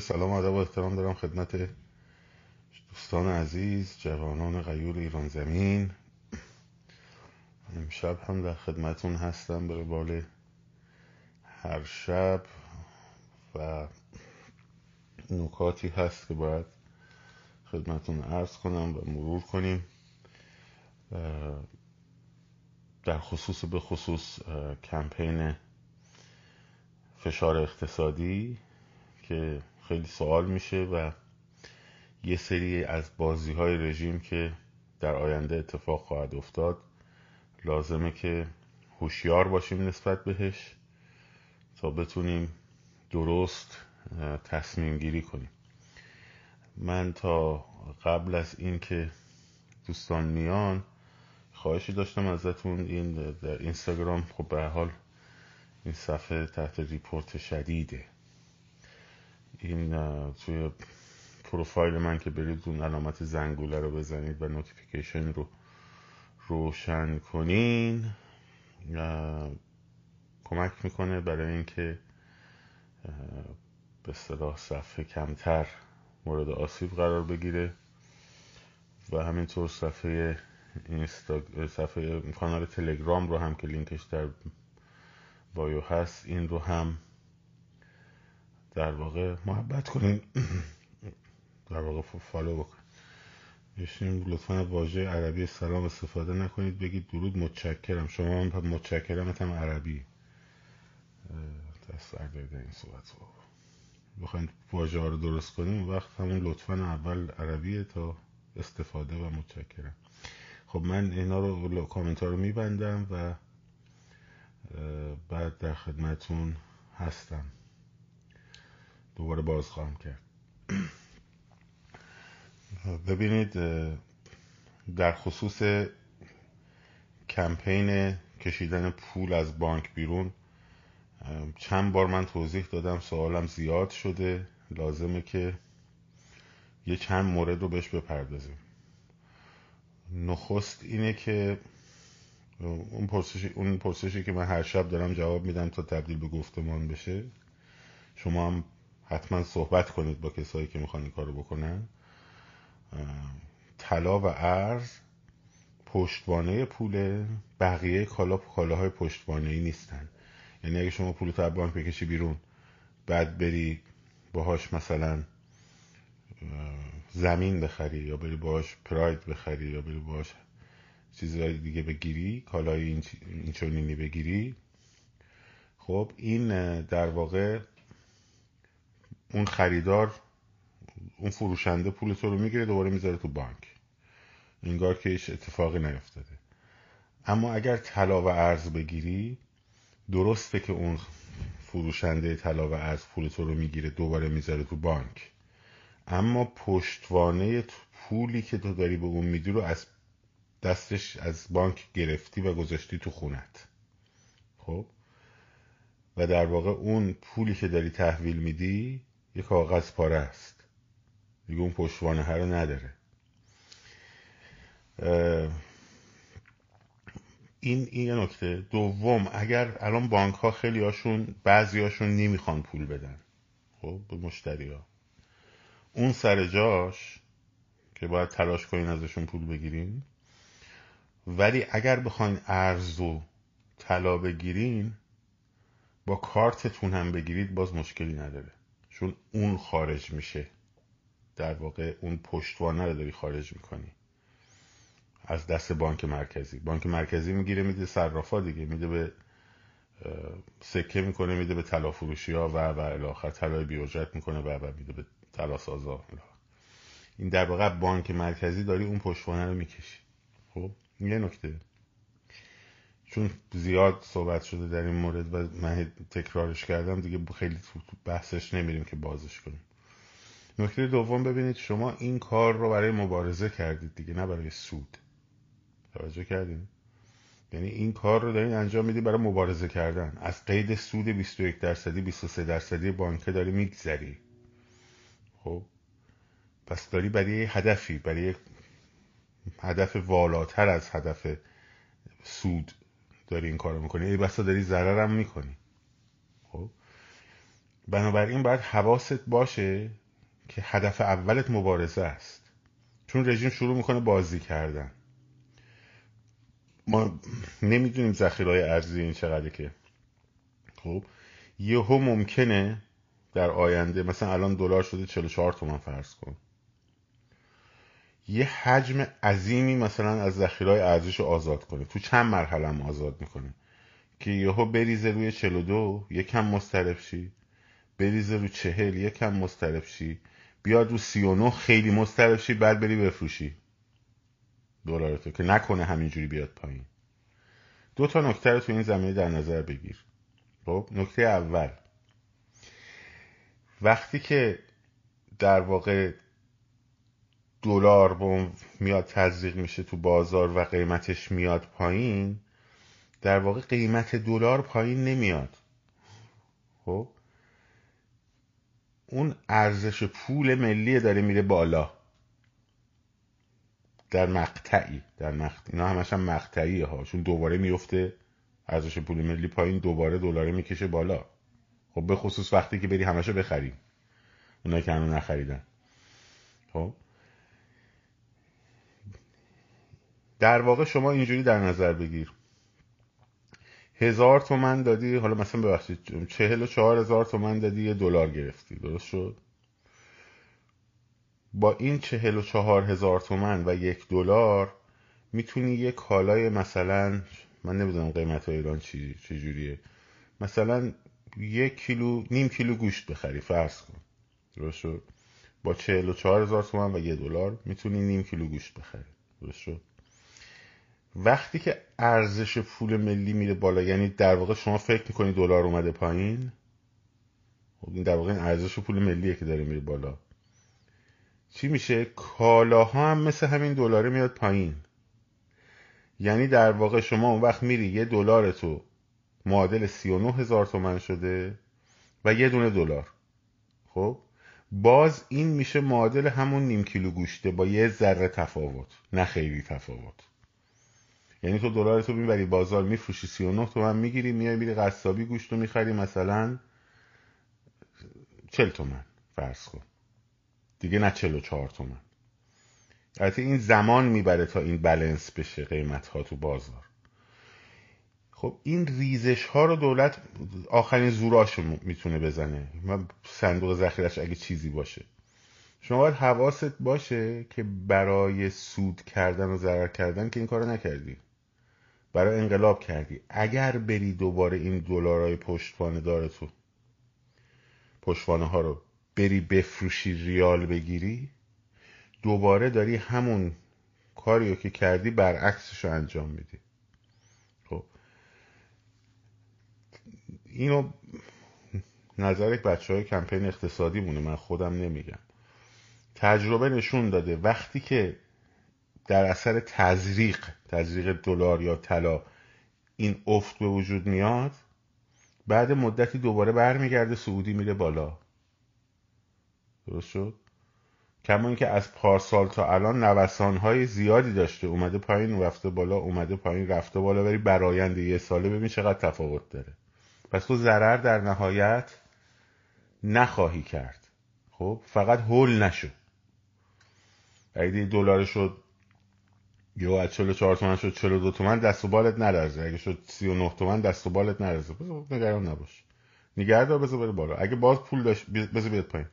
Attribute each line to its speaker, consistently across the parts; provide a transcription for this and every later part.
Speaker 1: سلام ادب و احترام دارم خدمت دوستان عزیز جوانان غیور ایران زمین. امشب هم در خدمتون هستم به بال هر شب و نکاتی هست که باید خدمتون عرض کنم و مرور کنیم. در خصوص به خصوص کمپین فشار اقتصادی که خیلی سوال میشه و یه سری از بازی های رژیم که در آینده اتفاق خواهد افتاد لازمه که هوشیار باشیم نسبت بهش تا بتونیم درست تصمیم گیری کنیم. من تا قبل از اینکه دوستان میان خواهشی داشتم ازتون این در اینستاگرام خب به حال این صفحه تحت report شدیده. این توی پروفایل من که برید اون علامت زنگوله رو بزنید و notification رو روشن کنین. کمک می‌کنه برای اینکه به اصطلاح صفحه کمتر مورد آسیب قرار بگیره و همینطور صفحه اینستا... صفحه کانال تلگرام رو هم که لینکش در بایو هست این رو هم در واقع محبت کنین در واقع فالو بکنید بشین لطفا واژه عربی سلام استفاده نکنید. بگید درود متشکرم. شما هم متشکرم هم عربی. دست در این صورت بخواید واژه ها رو درست کنیم وقت همون لطفا اول عربیه تا استفاده و متشکرم. خب من اینا رو کامنت ها رو میبندم و بعد در خدمتون هستم. دوباره باز خواهم کرد. ببینید در خصوص کمپین کشیدن پول از بانک بیرون چند بار من توضیح دادم سوالم زیاد شده. لازمه که یه چند مورد رو بهش بپردازیم. نخست اینه که اون پرسشی, اون پرسشی که من هر شب دارم جواب میدم تا تبدیل به گفتمان بشه. شما هم حتما صحبت کنید با کسایی که می‌خوان این کارو بکنن. طلا و ارز پشتوانه پول بقیه کالا کالاهای پشتوانه ای نیستن. یعنی اگه شما پول تو بانک بکشی بیرون بعد بری باهاش مثلا زمین بخری یا بری باهاش پراید بخری یا بری باهاش چیزهای دیگه بگیری کالای این, این چونینی بگیری. خب این در واقع اون خریدار اون فروشنده پول تو رو می‌گیره دوباره می‌ذاره تو بانک. انگار که هیچ اتفاقی نیفتاده. اما اگر طلا و ارز بگیری درسته که اون فروشنده طلا و ارز پول تو رو می‌گیره دوباره می‌ذاره تو بانک. اما پشتوانه پولی که تو داری به اون میدی رو از دستش از بانک گرفتی و گذاشتی تو خونت. خب؟ و در واقع اون پولی که داری تحویل میدی یه کاغذ پاره است. دیگه اون پشتوانه رو نداره. این این نکته. دوم اگر الان بانک ها خیلی هاشون بعضی هاشون نمی‌خوان پول بدن خب به مشتری ها اون سر جاش که باید تلاش کنین ازشون پول بگیرین ولی اگر بخواین ارز و طلا بگیرین با کارتتون هم بگیرید باز مشکلی نداره. چون اون خارج میشه. در واقع اون پشتوانه رو داری خارج می‌کنی. از دست بانک مرکزی. بانک مرکزی می‌گیره میده صرافا دیگه. میده به سکه می‌کنه میده به طلا فروشی ها و و الاخر طلای بیوجت می‌کنه و و میده به طلا سازا این در واقع بانک مرکزی داری اون پشتوانه رو می‌کشی. خب؟ یه نکته. چون زیاد صحبت شده در این مورد و من تکرارش کردم دیگه خیلی بحثش نمیریم که بازش کنیم. نکته دوم ببینید شما این کار رو برای مبارزه کردید دیگه نه برای سود. توجه کردین؟ یعنی این کار رو دارین انجام می‌دید برای مبارزه کردن. از قید سود 21 درصدی 23 درصدی بانکه داری میگذری. خب؟ پس داری برای هدفی برای هدف والاتر از هدف سود داری این کارو می‌کنی؟ ای بسا داری ضررم می‌کنی. خب. بنابراین باید حواست باشه که هدف اولت مبارزه است. چون رژیم شروع می‌کنه بازی کردن. ما نمی‌دونیم ذخیرهای ارزی این چقدره که. خب. یهو ممکنه در آینده مثلا الان دلار شده 44 تومن فرض کن. یه حجم عظیمی مثلا از ذخیرهای ارزش رو آزاد کنه. تو چند مرحله هم آزاد می‌کنه. که یهو بریزه روی 42 یکم مسترف شی. بریزه رو چهل یکم مسترف شی. بیاد رو 39 خیلی مسترف شی بعد بری بفروشی. دلارتو که نکنه همینجوری بیاد پایین. دو تا نکته رو تو این زمینه در نظر بگیر. خب نکته اول. وقتی که در واقع دلار میاد تزریق میشه تو بازار و قیمتش میاد پایین در واقع قیمت دلار پایین نمیاد. خب؟ اون ارزش پول ملی داره میره بالا. در مقطعی در مقطع اینا همش هم مقطعی ها. چون دوباره میفته ارزش پول ملی پایین دوباره دلار می‌کشه بالا. خب به خصوص وقتی که بری همشو بخریم. اونا که هنو نخریدن. خب؟ در واقع شما اینجوری در نظر بگیر. هزار تومن دادی حالا مثلا ببخشید چهل و چهار هزار تومن دادی یه دلار گرفتی. درست شد؟ با این چهل و چهار هزار تومن و یک دلار می‌تونی یه کالای مثلا من نمی‌دونم قیمت های ایران چی چجوریه. مثلا یک کیلو نیم کیلو گوشت بخری فرض کن. درست شد؟ با چهل و چهار هزار تومن و یه دلار می‌تونی نیم کیلو گوشت بخری. درست شد؟ وقتی که ارزش پول ملی میره بالا یعنی در واقع شما فکر می‌کنی دلار اومده پایین؟ خب این در واقع این ارزش پول ملیه که داره میره بالا. چی میشه؟ کالاها هم مثل همین دلاره میاد پایین. یعنی در واقع شما اون وقت میری یه دلار تو معادل 39 هزار تومن شده و یه دونه دلار. خب باز این میشه معادل همون نیم کیلو گوشته با یه ذره تفاوت نه خیلی تفاوت. یعنی تو دلار تو می‌بری بازار میفروشی 39 تومن می‌گیری میای میری قصابی گوشت رو می‌خری مثلا 40 تومن فرض کن. دیگه نه 44 تومن. البته این زمان می‌بره تا این بلنس بشه قیمت ها تو بازار. خب این ریزش ها رو دولت آخرین زوراش رو می‌تونه بزنه. صندوق ذخیرش اگه چیزی باشه. شما باید حواست باشه که برای سود کردن و ضرر کردن که این کارو نکردی. برای انقلاب کردی. اگر بری دوباره این دلارای پشتوانه داره تو پشتوانه ها رو بری بفروشی ریال بگیری دوباره داری همون کاریو که کردی برعکسش رو انجام میدی. خب. اینو نظر بچه های کمپین اقتصادی مونه من خودم نمیگم. تجربه نشون داده. وقتی که در اثر تزریق تزریق دلار یا طلا این افت به وجود میاد. بعد مدتی دوباره برمیگرده سعودی میره بالا. درست شد؟ کما اینکه از پارسال تا الان نوسان های زیادی داشته. اومده پایین رفته بالا اومده پایین رفته بالا ولی برایند یه ساله ببین چقدر تفاوت داره. پس تو ضرر در نهایت نخواهی کرد. خب فقط هول نشو. اگه دلار شد یه از 44 تومن شد 42 تومن دست و بالت نلرزه. اگه شد 39 تومن دست و بالت نلرزه. نگران نباش. نگردار بذار بره بالا. اگه باز پول داشت بذار بیاد پایین.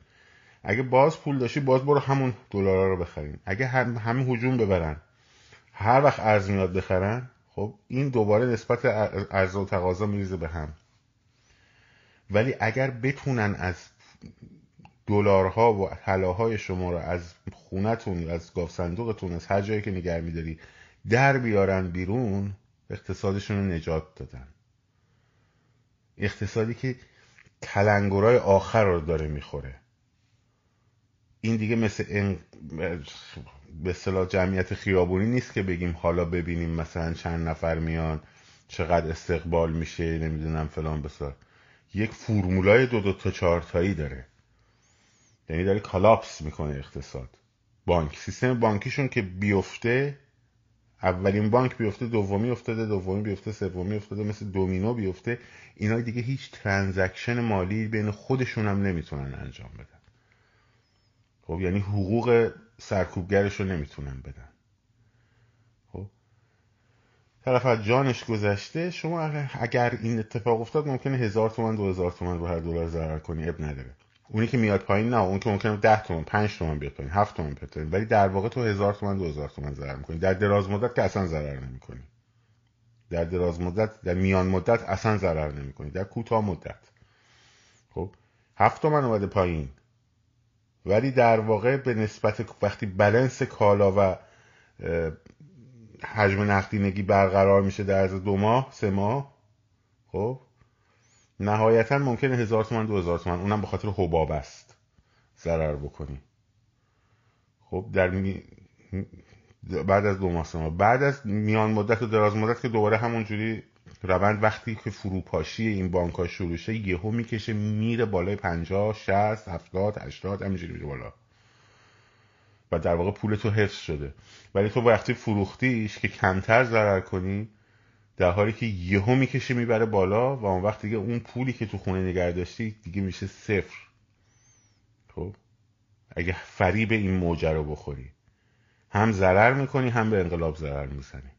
Speaker 1: اگه باز پول داشتی باز برو همون دلارا رو بخرین. اگه هم همین هجوم ببرن. هر وقت ارز میاد بخرن خب این دوباره نسبت ارز و تقاضا میریزه به هم. ولی اگر بتونن از دلارها و طلاهای شما رو از خونتون از گاف صندوقتون از هر جایی که نگر میداری در بیارن بیرون اقتصادشون رو نجات دادن. اقتصادی که تلنگرای آخر رو داره می‌خوره. این دیگه مثل این به اصطلاح جمعیت خیابونی نیست که بگیم حالا ببینیم مثلا چند نفر میان چقدر استقبال میشه نمی‌دونم فلان بسار. یک فرمولای دو دو تا چهار تایی داره. یعنی داره کالاپس می‌کنه اقتصاد. بانک. سیستم بانکیشون که بیفته اولین بانک بیفته دومی افتاده دومی بیفته سومی افتاده مثل دومینو بیفته. اینا دیگه هیچ ترانزکشن مالی بین خودشون هم نمی‌تونن انجام بدن. خب یعنی حقوق سرکوبگرش رو نمی‌تونن بدن. خب طرف از جانش گذشته شما اگر این اتفاق افتاد ممکنه هزار تومن دو هزار تومن رو هر دلار ضرر کنی اب نداره. اونی که میاد پایین نه اون که ممکنه 10 تومن 5 تومن بیاد پایین 7 تومن بیاد پایین. ولی در واقع تو هزار تومن 2000 تومن ضرر می‌کنی. در دراز مدت که اصلا ضرر نمی‌کنی. در دراز مدت در میان مدت اصلا ضرر نمی‌کنی. در کوتاه مدت. خب؟ 7 تومن اومده پایین. ولی در واقع به نسبت وقتی بلنس کالا و حجم نقدینگی برقرار میشه در از دو ماه سه ماه خب؟ نهایتا ممکنه هزار تومن دو هزار تومن اونم به خاطر حباب است. ضرر بکنی. خب در می... بعد از دو ماه بعد از میان مدت و دراز مدت که دوباره همونجوری روند وقتی که فروپاشی این بانک ها شروع شه یهو می‌کشه میره بالای 50 60 70 80 همینجوری میره بالا. و در واقع پول تو حفظ شده. ولی تو وقتی فروختیش که کمتر ضرر کنی در حالی که یهو می‌کشه می‌بره بالا و اون وقت دیگه اون پولی که تو خونه نگه داشتی دیگه میشه صفر. خب؟ اگه فریب این موجه رو بخوری. هم ضرر می‌کنی هم به انقلاب ضرر می‌زنی.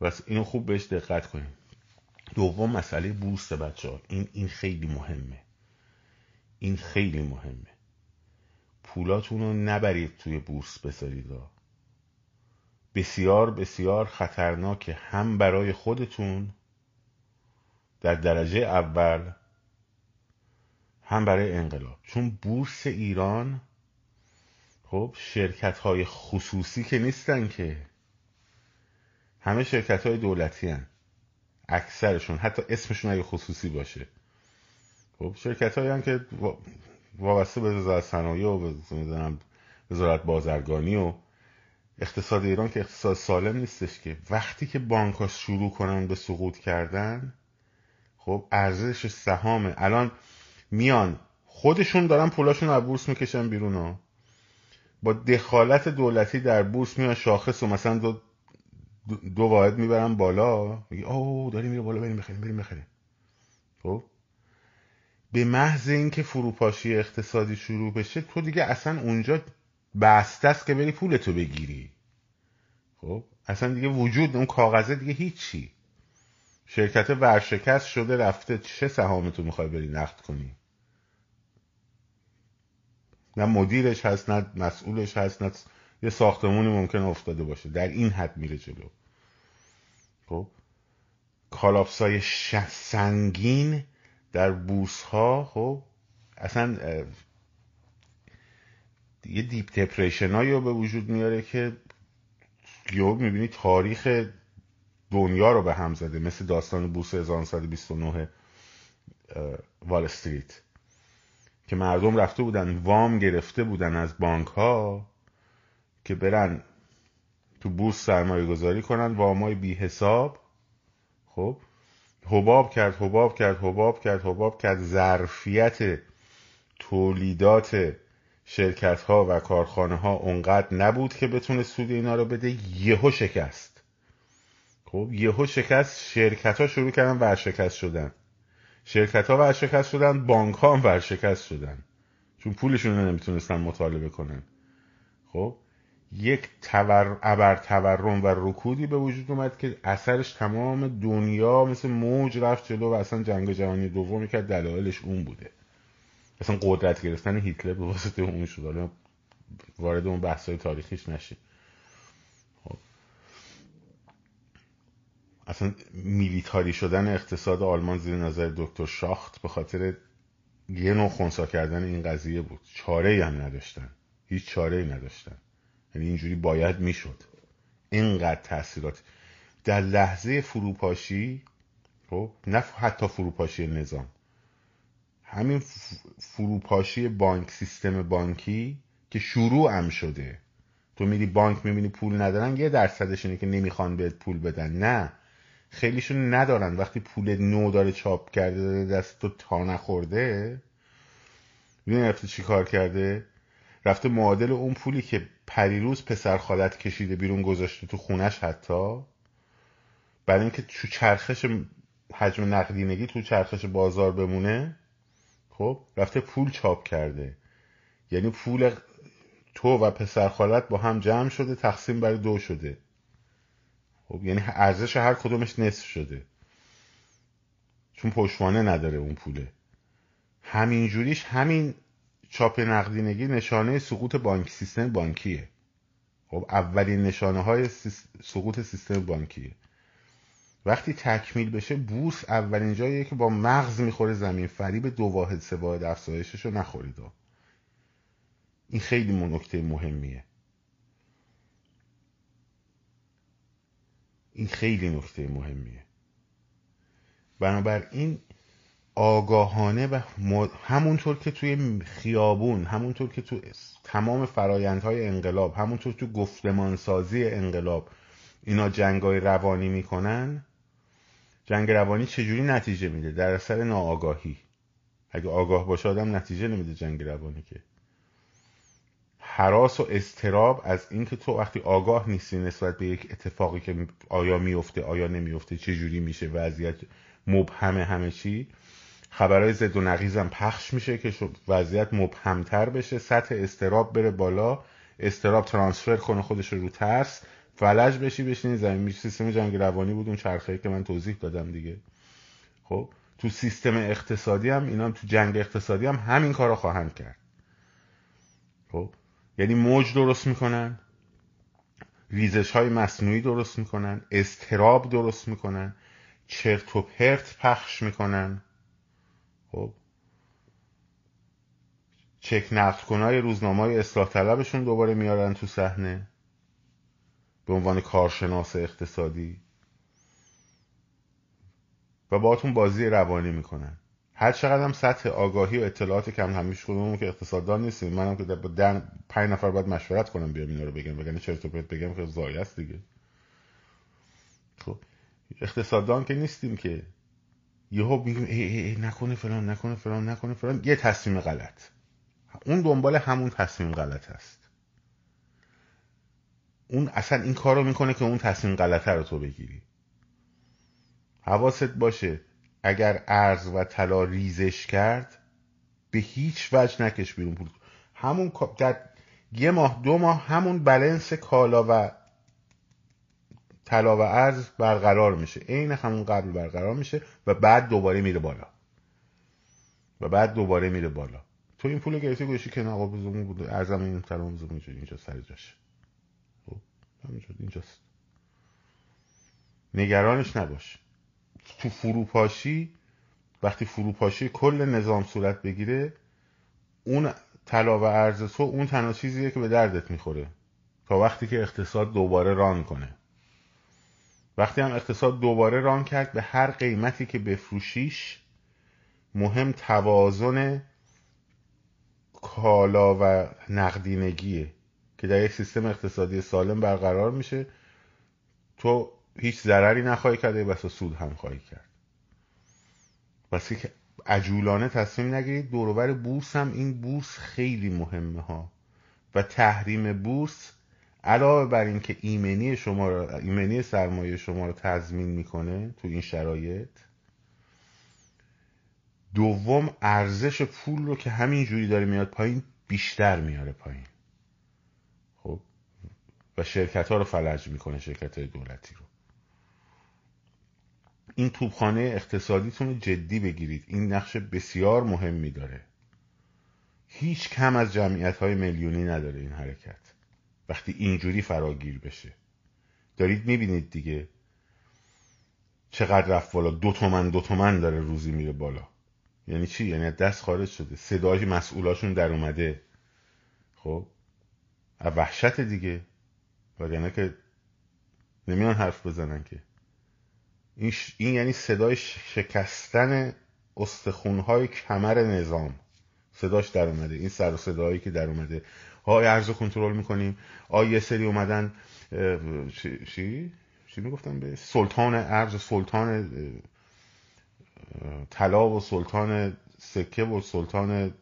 Speaker 1: بس اینو خوب بهش دقت کنیم. دوم مسئله بورس بچه ها. این, این خیلی مهمه. این خیلی مهمه. پولاتون رو نبرید توی بورس بذارید. بسیار بسیار خطرناکه هم برای خودتون در درجه اول هم برای انقلاب چون بورس ایران خب شرکت های خصوصی که نیستن که همه شرکت های دولتی هن. اکثرشون حتی اسمشون اگه خصوصی باشه خب شرکت هایی که وابسته به وزارت صنایع و وزارت بازرگانی و اقتصاد ایران که اقتصاد سالم نیستش که. وقتی که بانک شروع کنن به سقوط کردن خب ارزش سهامه. الان میان خودشون دارن پولاشون از بورس می‌کشن بیرون ها. با دخالت دولتی در بورس میان شاخص و مثلا دو, دو واحد می‌برن بالا. میگه اوه داریم میره بالا بریم بخریم بریم بخریم. خب؟ به محض اینکه فروپاشی اقتصادی شروع بشه تو دیگه اصلا اونجا بسته است که بری پولتو بگیری. خب اصلا دیگه وجود اون کاغذه دیگه هیچی. شرکت ورشکست شده رفته چه سهامتو می‌خوای بری نقد کنی؟ نه مدیرش هست نه مسئولش هست نه یه ساختمونی ممکن افتاده باشه. در این حد میره جلو. خب collapse های سنگین در بورس ها خب اصلا یه deep depression رو به وجود میاره که یهو می‌بینی تاریخ دنیا رو به هم زده مثل داستان بورس 1929 وال استریت. که مردم رفته بودن وام گرفته بودن از بانک ها که برن تو بورس سرمایه گذاری کنن وام های بی حساب. خب حباب کرد حباب کرد حباب کرد حباب کرد ظرفیت تولیدات شرکت ها و کارخانه ها اونقدر نبود که بتونه سود اینا رو بده یهو شکست. خب یهو شکست شرکت ها شروع کردن ورشکست شدن. شرکت ها ورشکست شدن بانک ها هم ورشکست شدن. چون پولشون رو نمی‌تونستن مطالبه کنن. خب یک تور... ابر تورم و رکودی به وجود اومد که اثرش تمام دنیا مثل موج رفت جلو و اصلا جنگ جهانی دومی که دلایلش اون بوده. اصلا قدرت گرفتن هیتلر به واسطه اون شد. حالا وارد اون بحثای تاریخیش نشید خب. اصلا میلیتاری شدن اقتصاد آلمان زیر نظر دکتر شاخت به خاطر یه نوع خونسا کردن این قضیه بود. چاره هم نداشتن. هیچ چاره ای نداشتن. یعنی اینجوری باید می‌شد. اینقدر تاثیرات. در لحظه فروپاشی خب نه حتی فروپاشی نظام. همین فروپاشی بانک سیستم بانکی که شروع هم شده. تو میری بانک می‌بینی پول ندارن یه درصدش اینه که نمی‌خوان بهت پول بدن. نه. خیلیشون ندارن. وقتی پول نو داره چاپ کرده داره دست تو تا نخورده می‌دونی رفته چی کار کرده؟ رفته معادل اون پولی که پریروز پسر خالت کشیده بیرون گذاشته تو خونش حتی. برای اینکه تو چرخش حجم نقدینگی تو چرخش بازار بمونه. خب رفته پول چاپ کرده. یعنی پول تو و پسر خالت با هم جمع شده تقسیم بر دو شده. خب یعنی ارزش هر کدومش نصف شده. چون پشتوانه نداره اون پوله. همین جوریش همین چاپ نقدینگی نشانه سقوط بانک سیستم بانکیه. خب اولین نشانه های سقوط سیستم بانکیه. وقتی تکمیل بشه بورس اولین جاییه که با مغز می‌خوره زمین فریب دو واحد سه واحد افزایشش نخورید. این خیلی نکته مهمیه. این خیلی نکته مهمیه. بنابراین آگاهانه و همونطور که توی خیابون همونطور که تو تمام فرایندهای انقلاب همونطور تو گفتمانسازی انقلاب اینا جنگای روانی می‌کنن جنگ روانی چجوری نتیجه میده؟ در اثر ناآگاهی. اگه آگاه باشه آدم نتیجه نمیده جنگ روانی که. حراس و استراب از اینکه تو وقتی آگاه نیستی نسبت به یک اتفاقی که آیا میفته آیا نمیفته چجوری میشه وضعیت مبهمه همه چی خبرهای زد و نقیزم پخش میشه که وضعیت مبهمتر بشه سطح استراب بره بالا استراب ترانسفر کنه خودش رو ترس فلج بشی بشینی زمین. سیستم جنگ روانی بود اون چرخه که من توضیح دادم دیگه. خب؟ تو سیستم اقتصادی هم اینا تو جنگ اقتصادی هم همین کارو خواهند کرد. خب؟ یعنی موج درست می‌کنن ریزش های مصنوعی درست می‌کنن استراب درست می‌کنن چرت و پرت پخش می‌کنن. خب؟ چک نقد کنای روزنامه های اصلاح طلبشون دوباره میارن تو صحنه. به عنوان کارشناس اقتصادی. و باتون بازی روانی می‌کنن. هر چقدر هم سطح آگاهی و اطلاعات کم همیش خودمون که اقتصاددان نیستیم. منم که با دن پنج نفر باید مشورت کنم بیام اینا رو بگم. وگرنه چرا تو بگم که زایه است دیگه. خب. اقتصاددان که نیستیم که. یهو میگیم ای ای ای نکنه فلان نکنه فلان نکنه فلان. یه تصمیم غلط. اون دنبال همون تصمیم غلط است. اون اصلا این کار رو می‌کنه که اون تصمیم غلطه رو تو بگیری. حواست باشه اگر ارز و طلا ریزش کرد به هیچ وجه نکش بیرون پول. همون در یه ماه دو ماه همون بلنس کالا و طلا و ارز برقرار میشه. عین همون قبل برقرار میشه و بعد دوباره میره بالا. و بعد دوباره میره بالا. تو این پول گرفتی گوشی که نقاب بزرمون بود ارزم این طلا اینجا سر جاشه خب اینجاست. نگرانش نباش. تو فروپاشی وقتی فروپاشی کل نظام صورت بگیره اون طلا و ارز تو اون تنها چیزیه که به دردت می‌خوره. تا وقتی که اقتصاد دوباره ران کنه. وقتی هم اقتصاد دوباره ران کرد به هر قیمتی که بفروشیش مهم توازن کالا و نقدینگیه. که در یک سیستم اقتصادی سالم برقرار میشه تو هیچ ضرری نخواهی کرد بس سود هم خواهی کرد. واسه که عجولانه تصمیم نگیرید. دوروبر بورس هم این بورس خیلی مهمه ها. و تحریم بورس علاوه بر اینکه ایمنی شما رو ایمنی سرمایه شما رو تضمین می‌کنه تو این شرایط دوم ارزش پول رو که همین جوری داره میاد پایین بیشتر میاره پایین. و شرکت ها رو فلج می‌کنه شرکت های دولتی رو. این توبخانه اقتصادیتون رو جدی بگیرید. این نقش بسیار مهمی داره. هیچ کم از جمعیت های میلیونی نداره این حرکت. وقتی اینجوری فراگیر بشه. دارید می‌بینید دیگه چقدر رفت بالا. دو تومن دو تومن داره روزی میره بالا. یعنی چی؟ یعنی دست خارج شده. صدای مسئولاشون در اومده. خب؟ وحشت دیگه. وگرنه که نمیان حرف بزنن که. این, این یعنی صدای شکستن استخونهای کمر نظام. صداش در اومده. این سر و صدایی که در اومده. های ارز کنترل می‌کنیم. آ یه سری اومدن چی؟ چی؟ می‌گفتن به؟ سلطان ارز سلطان طلا و سلطان سکه و سلطان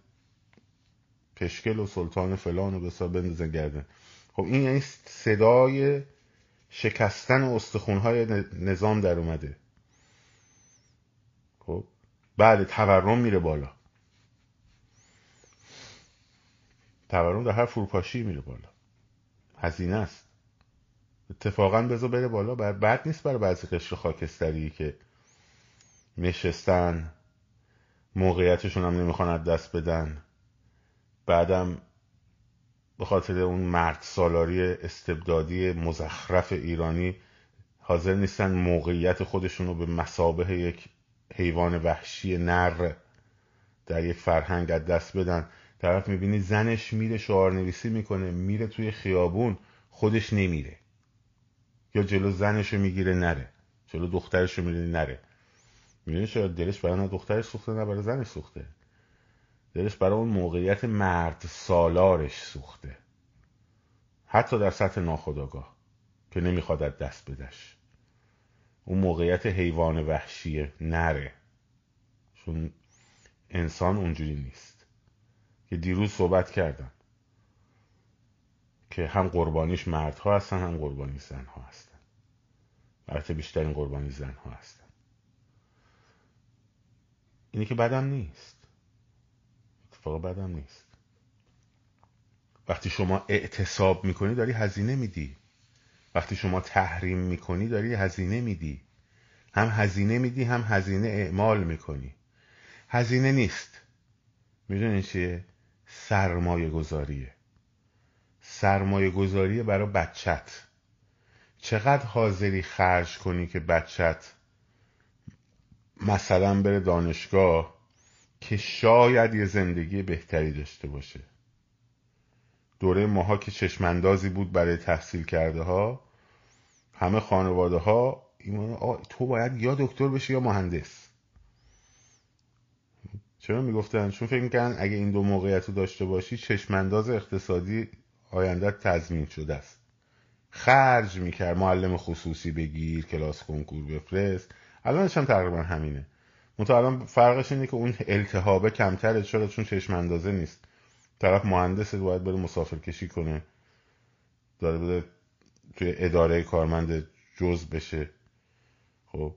Speaker 1: پشکل و سلطان فلان و بسا بندازن گردن. خب این یعنی صدای شکستن استخونهای نظام در اومده. خب بله تورم میره بالا. تورم در هر فروپاشی میره بالا. هزینه است. اتفاقا بذار بره بالا. بر بد نیست برای بعضی قشر خاکستری که نشستن موقعیتشون هم نمی‌خوان دست بدن. بعدم به خاطر اون مرد سالاری استبدادی مزخرف ایرانی حاضر نیستن موقعیت خودشون رو به مسابه یک حیوان وحشی نر در یک فرهنگ از دست بدن. طرف می‌بینی زنش میره شعار نویسی می‌کنه میره توی خیابون خودش نمیره. یا جلو زنش می‌گیره نره. جلو دخترش میره نره. می‌دونی شاید دلش برای دخترش سوخته نه برای زنش سوخته. دلش برای اون موقعیت مرد سالارش سوخته. حتی در سطح ناخداگاه که نمی‌خواد از دست بدش اون موقعیت حیوان وحشی نره. چون انسان اونجوری نیست. که دیروز صحبت کردم. که هم قربانیش مردها هستن هم قربانی زنها هستن. البته بیشترین قربانی زنها هستن. اینی که بدم نیست. اتفاق بدم نیست. وقتی شما اعتصاب می‌کنی داری هزینه میدی. وقتی شما تحریم می‌کنی داری هزینه میدی. هم هزینه میدی هم هزینه اعمال می‌کنی. هزینه نیست. می‌دونی چیه؟ سرمایه گذاریه سرمایه گذاریه برای بچت چقدر حاضری خرج کنی که بچت مثلا بره دانشگاه که شاید یه زندگی بهتری داشته باشه. دوره ماها که چشماندازی بود برای تحصیل کرده ها همه خانواده ها تو باید یا دکتر بشی یا مهندس. چرا می‌گفتن؟ چون فکر می‌کنن اگه این دو موقعیت رو داشته باشی چشمانداز اقتصادی آینده تضمین شده است. خرج می‌کرد معلم خصوصی بگیر کلاس کنکور بفرست. الانش هم تقریبا همینه. الان فرقش اینه که اون التهابه کمتره چرا؟ چون چشم اندازه نیست. طرف مهندس باید بره مسافر کشی کنه. داره بده توی اداره کارمند جز بشه. خب.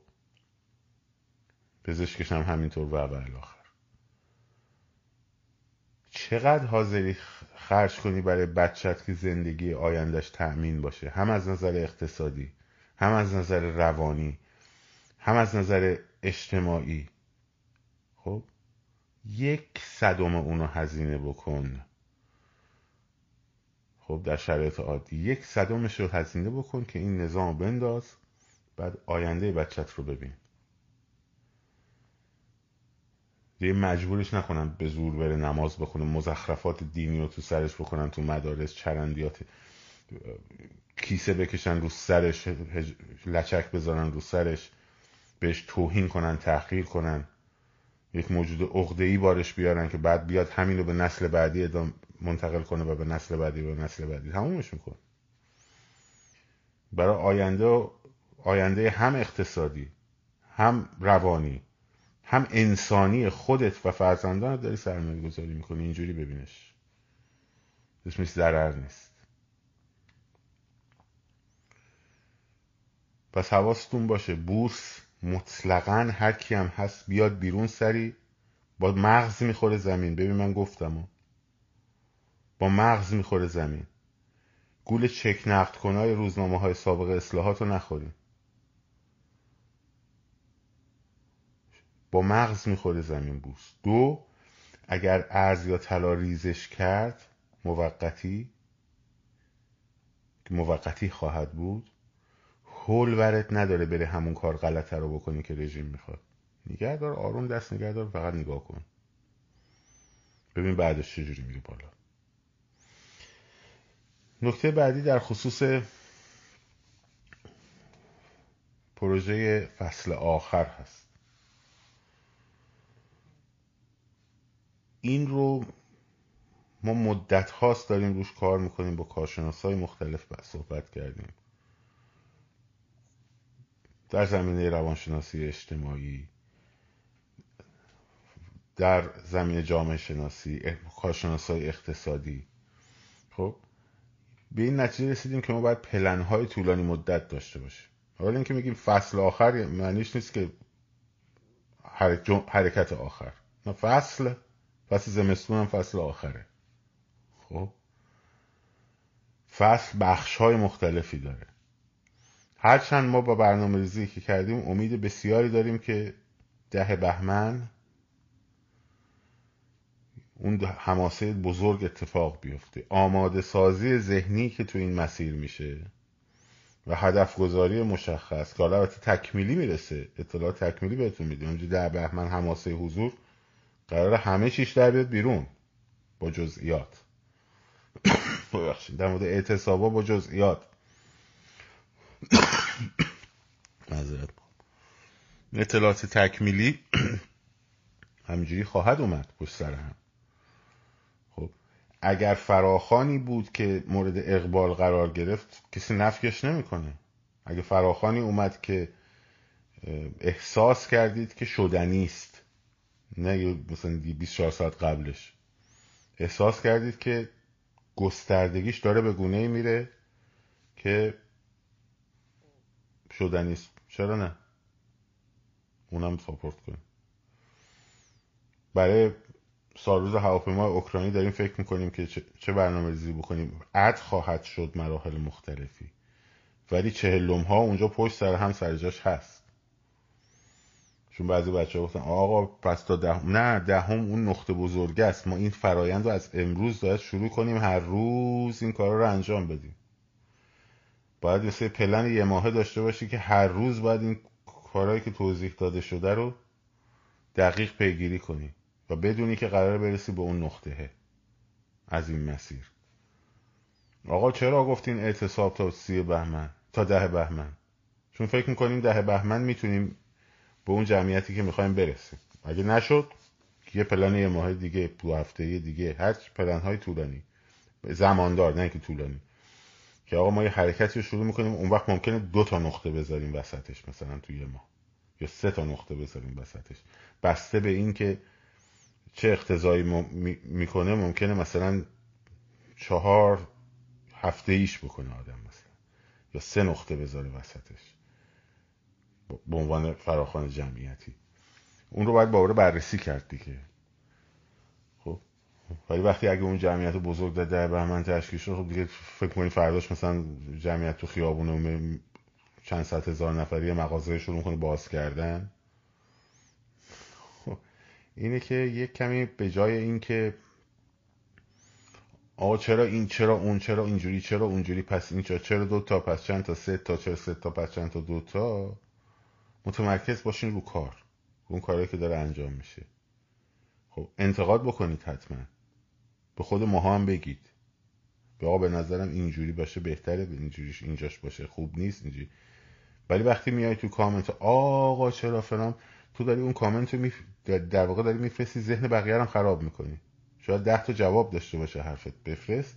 Speaker 1: پزشکش هم همینطور و الاخر. چقدر حاضری خرج کنی برای بچت که زندگی آیندهش تأمین باشه؟ هم از نظر اقتصادی هم از نظر روانی هم از نظر اجتماعی. خب؟ یک صدم اونو هزینه بکن. خب در شرایط عادی یک صدمش رو هزینه بکن که این نظام بنداز بعد آینده بچت رو ببین. دیگه مجبورش نکنن به زور بره نماز بخونه مزخرفات دینی رو تو سرش بکنن تو مدارس چرندیات کیسه بکشن رو سرش لچک بذارن رو سرش. بهش توهین کنن تحقیر کنن. یک موجود عقده بارش بیارن که بعد بیاد همین رو به نسل بعدی ادام منتقل کنه و به نسل بعدی و به نسل بعدی. تمومش میکن برای آینده آینده هم اقتصادی هم روانی هم انسانی خودت و فرزندانت داری سرمایه گذاری می‌کنی اینجوری ببینش. اسمش ضرر نیست. پس حواستون باشه. بورس مطلقا هر کی هم هست بیاد بیرون سری. با مغز می‌خوره زمین. ببین من گفتم. با مغز می‌خوره زمین. گول چک نقد کنای روزنامه های سابق اصلاحات رو نخوریم با مغز می‌خوره زمین بوس. دو اگر ارز یا طلا ریزش کرد موقتی که موقتی خواهد بود. هول ورت نداره بره همون کار غلطه رو بکنی که رژیم می‌خواد. نگه دار آروم دست نگه دار فقط نگاه کن. ببین بعدش چجوری میری بالا. نکته بعدی در خصوص پروژه فصل آخر هست. این رو ما مدت هاست داریم روش کار می‌کنیم با کارشناس های مختلف صحبت کردیم. در زمینه روانشناسی اجتماعی در زمین جامعه شناسی کارشناسای اقتصادی. خب به این نتیجه رسیدیم که ما باید پلنهای طولانی مدت داشته باشیم. حالا اینکه میگیم فصل آخر معنیش نیست که حرکت آخر. نه فصل فصل زمستون هم فصل آخره. خب فصل بخش های مختلفی داره. هرچند ما با برنامه ریزی که کردیم امید بسیاری داریم که ده بهمن اون حماسه بزرگ اتفاق بیفته. آماده سازی ذهنی که تو این مسیر میشه و هدف گذاری مشخص که حالا تکمیلی می‌رسه. اطلاع تکمیلی بهتون میدیم. اونجا ده بهمن حماسه حضور قرار همه چیش در بیاد بیرون با جزئیات. ببخشید. در مورد اعتصابا با جزئیات. معذرت اطلاعات تکمیلی همینجوری خواهد اومد پشت سر هم. خب اگر فراخانی بود که مورد اقبال قرار گرفت کسی نفیش نمی‌کنه. اگه فراخانی اومد که احساس کردید که شدنی است نه مثلا 24 ساعت قبلش. احساس کردید که گستردگیش داره به گونه ای میره که شدنی است. چرا نه؟ اونم ساپورت کنیم. برای سالروز هواپیمای اوکراینی داریم فکر می‌کنیم که چه برنامه ریزی بکنیم. عد خواهد شد مراحل مختلفی. ولی چهلم ها اونجا پشت سر هم سرجاش هست. چون بعضی بچه ها گفتن آقا پس تا دهم نه دهم اون نقطه بزرگه است. ما این فرایند رو از امروز باید شروع کنیم. هر روز این کارا رو انجام بدیم. باید مثل پلن یه ماهه داشته باشی که هر روز باید این کارهایی که توضیح داده شده رو دقیق پیگیری کنی و بدونی که قرار برسی به اون نقطه از این مسیر. آقا چرا گفتین اعتصاب تا سی بهمن تا ده بهمن؟ چون فکر می‌کنیم ده بهمن می‌تونیم به اون جمعیتی که می‌خوایم برسیم. اگه نشد یه پلن یه ماه دیگه دو هفته دیگه هر پلن های طولانی. زماندار نه که طولانی. که آقا ما یه حرکتی رو شروع می‌کنیم اون وقت ممکنه دو تا نقطه بذاریم وسطش مثلا توی ماه یا سه تا نقطه بذاریم وسطش. بسته به این که چه اقتضایی می‌کنه ممکنه مثلا چهار هفته ایش بکنه آدم مثلا. یا سه نقطه بذاره وسطش. به عنوان فراخوان جمعیتی. اون رو باید باور بررسی کرد دیگه. ولی وقتی اگه اون جمعیت بزرگ در در بهمن تشکیل شد خب دیگه فکر کنی فرداش مثلا جمعیت تو خیابون چند صد هزار نفری مغازه شروع کنه باز کردن. خب اینه که یک کمی به جای این که آقا چرا این چرا اون چرا اینجوری چرا اونجوری پس این چرا دو تا پس چند تا سه تا چرا سه تا پس چند تا دو تا متمرکز باشین رو کار اون کاری که داره انجام میشه. خب انتقاد بکنید حتما. به خود ماها هم بگید. به آقا به نظرم اینجوری باشه بهتره اینجوریش اینجاش باشه خوب نیست اینجوری. ولی وقتی میای تو کامنت آقا چرا فلان؟ تو داری اون کامنت رو در واقع داری میفرستی ذهن بقیه هم خراب می‌کنی. شاید ده تا جواب داشته باشه حرفت بفرست.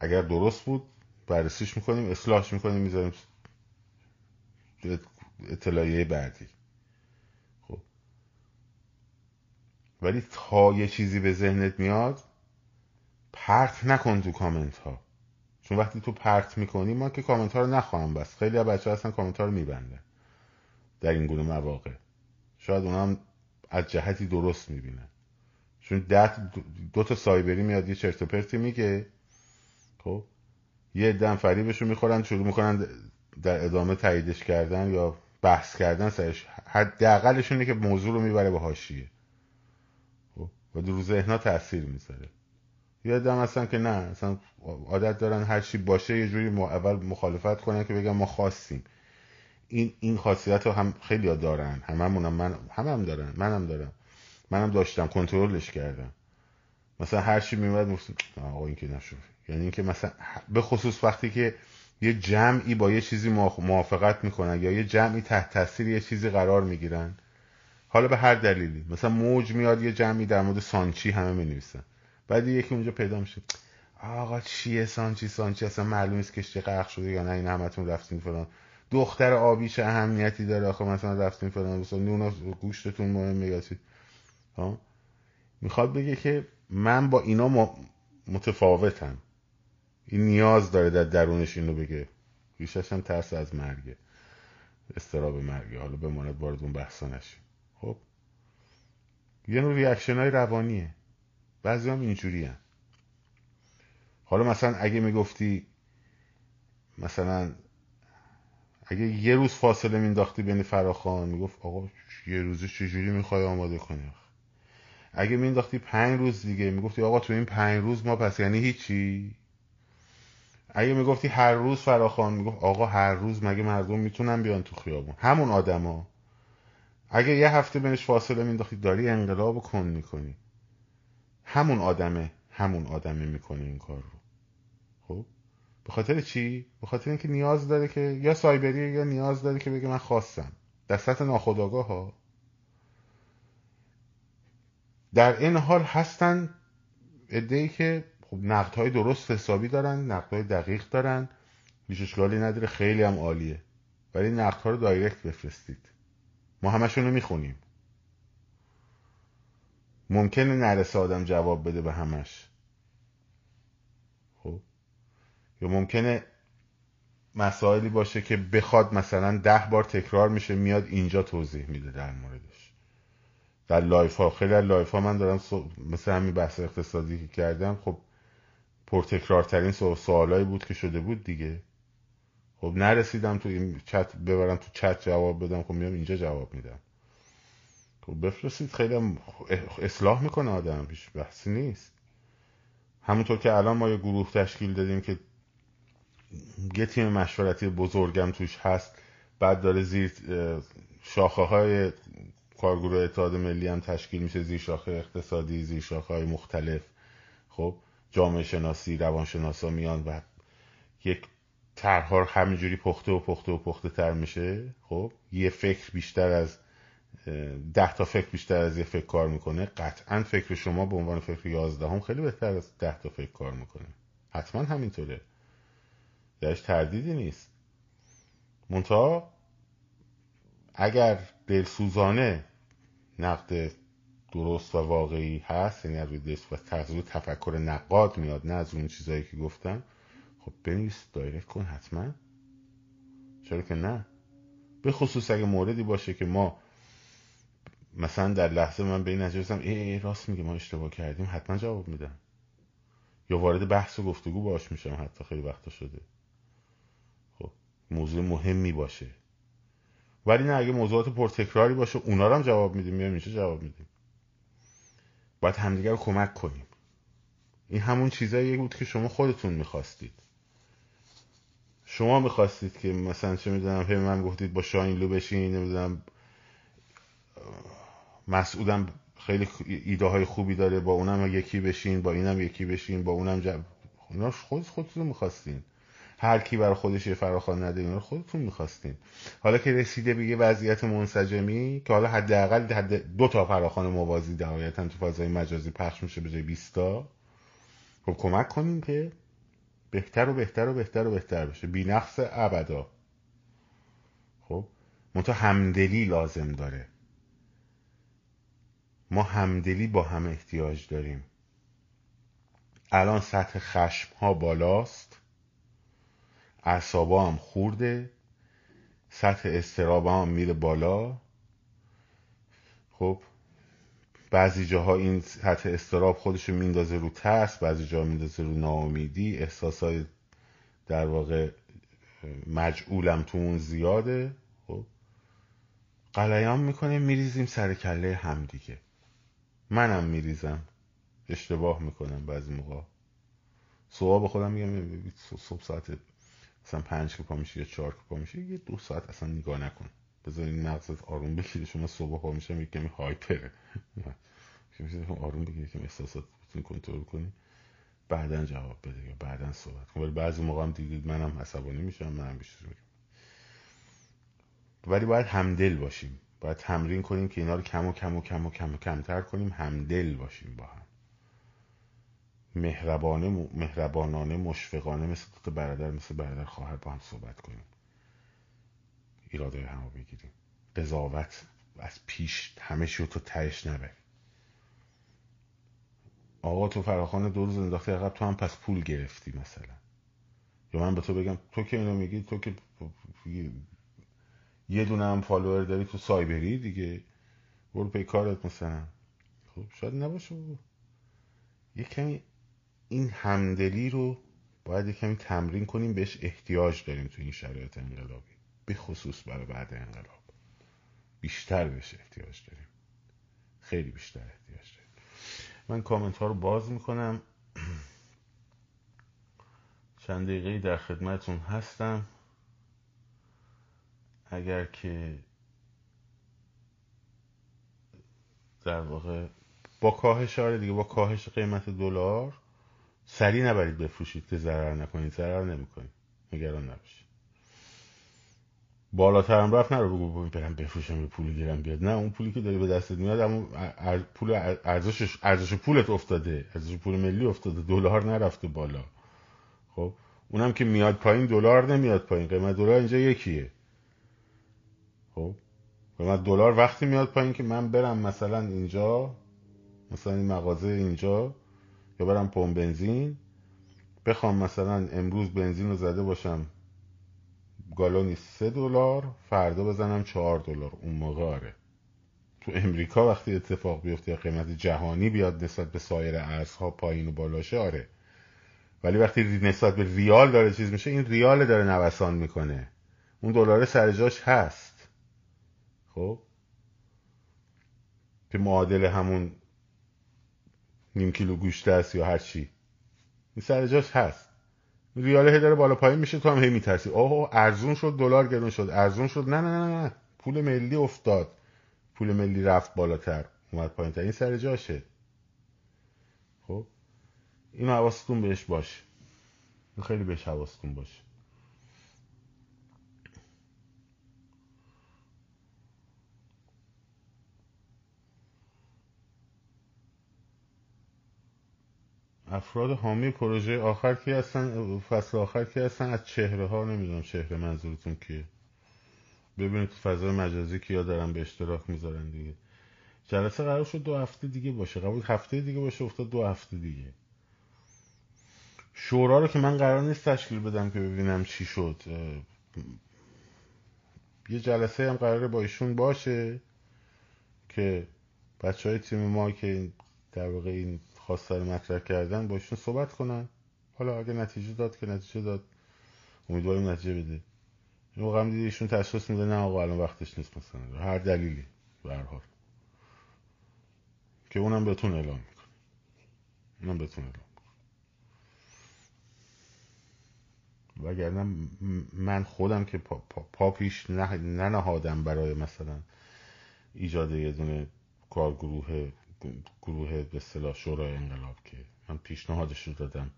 Speaker 1: اگر درست بود بررسیش می‌کنیم اصلاحش می‌کنیم می‌ذاریم اطلاعیه بعدی. خب. ولی تا یه چیزی به ذهنت میاد پرت نکن تو کامنت ها چون وقتی تو پرت می‌کنی ما که کامنت ها رو نخواهم بس خیلی بچه هستن کامنت ها رو میبندن. در این گونه مواقع. شاید اونا هم از جهتی درست می‌بینن. چون ده دو تا سایبری میاد یه چرت پرتی میگه. خب؟ یه دم فریبشو می‌خورن شروع می‌کنن در ادامه تاییدش کردن یا بحث کردن سرش. حداقلش اینه که موضوع رو می‌بره به حاشیه. خب؟ و رو ذهنها تاثیر می‌ذاره. یادم هستن که نه. اصلا عادت دارن هر چی باشه یه جوری اول مخالفت کنن که بگن ما خواستیم. این این خاصیت رو هم خیلی ها دارن. هممونم من همم هم دارن. منم دارم. منم داشتم. کنترلش کردم. مثلا هر چی میومد آقا این که نشد. یعنی اینکه مثلا به خصوص وقتی که یه جمعی با یه چیزی موافقت می‌کنن یا یه جمعی تحت تاثیر یه چیزی قرار می‌گیرن حالا به هر دلیلی. مثلا موج میاد یه جمعی در مورد سانچی همه می‌نویسن. بعد یکی اونجا پیدا میشه آقا چیه سانچی سانچی اصلا معلوم نیست کشتی غرق شده یا نه این همتون رفتین فلان. دختر آبی چه اهمیتی داره آخه مثلا رفتین فلان مثلا نون گوشتتون مهمه یا ها؟ می‌خواد بگه که من با اینا متفاوتم. این نیاز داره در درونش اینو بگه. ریشش هم ترس از مرگه. استراب مرگه. حالا بماند وارد اون بحثا نشیم. خب؟ یه نوع ریاکشن های روانیه. بعضی هم اینجوری هم. حالا مثلا اگه می‌گفتی مثلا اگه یه روز فاصله مینداختی بین فراخان می‌گفت آقا یه روزه چجوری می‌خوای آماده کنی؟ اگه مینداختی پنج روز دیگه می‌گفتی آقا تو این پنج روز ما پس یعنی هیچی؟ اگه می‌گفتی هر روز فراخان می‌گفت آقا هر روز مگه مردم می‌تونن بیان تو خیابون؟ همون آدما. اگه یه هفته بینش فاصله مینداختی داری انقلاب کن می‌کنی. همون آدمه همون آدمه می‌کنه این کار رو. خب؟ به خاطر چی؟ به خاطر اینکه نیاز داره که یا سایبری یا نیاز داره که بگه من خواستم. در سطح ناخودآگاه ها در این حال هستن ادهی که خب نقدهای درست حسابی دارن نقدهای دقیق دارن. هیچ اشکالی نداره خیلی هم عالیه. ولی نقدها رو دایرکت بفرستید. ما همشون رو می‌خونیم. ممکنه نرسه آدم جواب بده به همش. خب. یا ممکنه مسائلی باشه که بخواد مثلا ده بار تکرار میشه میاد اینجا توضیح میده در موردش. در live ها. خیلی از live ها من دارم مثل همین بحث اقتصادی که کردم خب پرتکرارترین سوالایی بود که شده بود دیگه. خب نرسیدم تو این چت ببرم تو چت جواب بدم خب میام اینجا جواب میدم. بفرستید خیلی هم اصلاح می‌کنه آدم هیچ بحثی نیست. همونطور که الان ما یه گروه تشکیل دادیم که یه تیم مشورتی بزرگم توش هست بعد داره زیر شاخه های کارگروه اتحاد ملی هم تشکیل میشه زیر شاخه اقتصادی زیر شاخه های مختلف. خب جامعه شناسی روانشناسا میان و یک طرحها همینجوری پخته و پخته و پخته تر میشه. خب یه فکر بیشتر از ده تا فکر بیشتر از یه فکر کار می‌کنه قطعا فکر شما به عنوان فکر یازدهم خیلی بهتر از ده تا فکر کار می‌کنه. حتما همینطوره. درش تردیدی نیست. منتها اگر دلسوزانه نقد درست و واقعی هست یعنی از روی و تفکر نقاد میاد نه از اون چیزایی که گفتم خب بنویس دایرکت کن حتما. چرا که نه؟ به خصوص اگه موردی باشه که ما مثلا در لحظه من به این نتیجه ای, ای راست میگه ما اشتباه کردیم حتما جواب میدم یا وارد بحث و گفتگو باش میشم حتی خیلی وقتا شده. خب موضوع مهمی باشه. ولی نه اگه موضوعات پرتکراری باشه اونا رو هم جواب میدیم میام اینجا جواب میدیم. باید همدیگر رو کمک کنیم. این همون چیزایی بود که شما خودتون می‌خواستید. شما می‌خواستید که مثلا چه می‌دونم هی من گفتید با شاین لو بشین نمی‌دونم مسعودم خیلی ایده های خوبی داره. با اونم یکی بشین با اینم یکی بشین با اونم جب... اینا خود خودتون می‌خواستین. هر کی برای خودش یه فراخوان نده اینا خودتون می‌خواستین. حالا که رسیده به یه وضعیت منسجمی که حالا حداقل حد دو تا فراخوان موازی نهایتا تو فضای مجازی پخش میشه به جای 20 تا. خب کمک کنیم که بهتر و بهتر و بهتر و بهتر بشه. بی نقص ابدا. خب؟ منتها همدلی لازم داره. ما همدلی با هم احتیاج داریم. الان سطح خشم ها بالاست. اعصابا هم خورده. سطح استراب هم میره بالا. خب بعضی جاها این سطح استراب خودشو میندازه رو ترس بعضی جاها میندازه رو ناامیدی. احساسای در واقع مجعولم تو اون زیاده. خب قلیام می‌کنیم میریزیم سر کله هم دیگه. منم میریزم. اشتباه می‌کنم بعضی موقع. صبح به خودم میگم صبح ساعت مثلا پنج که پا میشه یا چهار که پا میشه یه دو ساعت اصلا نگاه نکن. بذار این مغزت آروم بگیره شما صبح پا میشه یک کمی هایپره آروم بگیره که احساسات بتونی کنترل کنی. بعدا جواب بده یا بعدا صحبت کن. ولی بعضی موقع هم دیدید منم عصبانی میشم منم بیشتر میگم. ولی باید همدل باشیم. باید تمرین کنیم که اینا رو کم و کم و کم و کم و کمتر کنیم همدل باشیم با هم. مهربانه مهربانانه مشفقانه مثل تو برادر مثل برادر خواهر با هم صحبت کنیم. ایراده همو بگیریم. قضاوت از پیش همه رو تو تهش نبریم آقا تو فراخوان دو روز انداختی عقب تو هم پس پول گرفتی مثلا. یا من به تو بگم تو که اینو میگی تو که یه دونه هم follower داری تو سایبری دیگه. برو پی کارت مثلا. خب شاید نباشه یه کمی این همدلی رو باید یه کمی تمرین کنیم بهش احتیاج داریم تو این شرایط انقلابی. به خصوص برای بعد انقلاب. بیشتر بهش احتیاج داریم. خیلی بیشتر احتیاج داریم. من کامنت ها رو باز می‌کنم. چند دقیقه در خدمتون هستم. اگر که در واقع با کاهش آره دیگه با کاهش قیمت دلار سریع نبرید بفروشید که ضرر نکنید ضرر نمی‌کنید. نگران نباشید. هم رفت نرو بگو برم بفروشم پول گیرم بیاد. نه اون پولی که داری به دستت میاد اما پول ارزش ارزش پولت افتاده. ارزش پول ملی افتاده. دلار نرفته بالا. خب؟ اونم که میاد پایین دلار نمیاد پایین. قیمت دلار اینجا یکیه. خب. قیمت دلار وقتی میاد پایین که من برم مثلا اینجا مثلا این مغازه اینجا یا برم پمپ بنزین بخوام مثلا امروز بنزین رو زده باشم گالونی سه دلار فردا بزنم چهار دلار. اون موقع آره. تو امریکا وقتی اتفاق بیفته یا قیمت جهانی بیاد نسبت به سایر ارزها پایین و بالاشه آره. ولی وقتی نسبت به ریال داره چیز میشه این ریال داره نوسان می‌کنه. اون دلار سر جاش هست. خب؟ که معادل همون نیم کیلو گوشت است یا هر چی. این سر جاش هست. ریال هی داره بالا پایین میشه تو هم هی میترسی. اوه ارزون شد دلار گرون شد. ارزون شد. نه نه نه نه پول ملی افتاد. پول ملی رفت بالاتر. اومد پایین تر این سر جاشه. خب؟ این حواستون بهش باشه خیلی بهش حواستون باشه. افراد حامی پروژه آخر کی هستن؟ فصل آخر کی هستن؟ از چهره ها نمی‌دونم چهره منظورتون کیه. ببینید تو مجازی کیا دارن به اشتراک می‌ذارن دیگه. جلسه قرار شد دو هفته دیگه باشه. قبول هفته دیگه باشه افتاد دو هفته دیگه. شورا رو که من قرار نیست تشکیل بدم که ببینم چی شد. یه جلسه هم قراره با ایشون باشه که بچه های تیم ما که در واقع این خواستار مطرح کردن با ایشون صحبت کنن. حالا اگه نتیجه داد که نتیجه داد. امیدواریم نتیجه بده. این موقع هم ایشون تشخیص میده نه آقا الان وقتش نیست مثلا. هر دلیلی به حال. که اونم بهتون اعلام می‌کنه. اونم بهتون اعلام وگرنه من خودم که پا, پا, پا پیش ننهادم برای مثلا ایجاد یه دونه کارگروه گروه به اصطلاح شورای انقلاب که من پیشنهادش رو دادم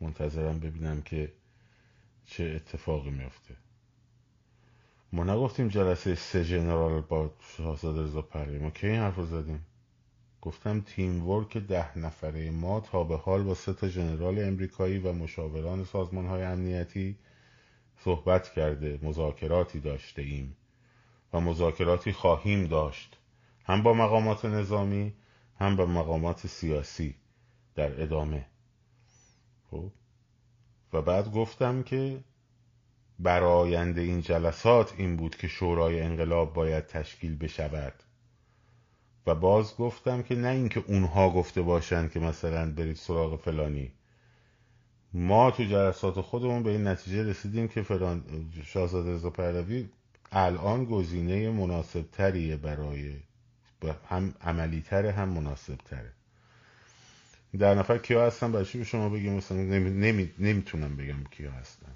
Speaker 1: منتظرم ببینم که چه اتفاقی میفته. ما نگفتیم جلسه سه جنرال با شاهزاده رضا پهلوی. ما کی این حرف رو زدیم؟ گفتم تیم ورک ده نفره ما تا به حال با سه تا جنرال امریکایی و مشاوران سازمان های امنیتی صحبت کرده مذاکراتی داشته ایم و مذاکراتی خواهیم داشت. هم با مقامات نظامی هم با مقامات سیاسی در ادامه. خب. و بعد گفتم که براینده این جلسات این بود که شورای انقلاب باید تشکیل بشود. و باز گفتم که نه اینکه اونها گفته باشند که مثلا برید سراغ فلانی. ما تو جلسات خودمون به این نتیجه رسیدیم که فلان شاهزاده رضا پهلوی الان گزینه مناسب تریه برای هم عملی تره هم مناسب تره در نفر کیا هستن؟ برای به شما بگیم مثلا نمی... نمی... نمی‌تونم بگم کیا هستن.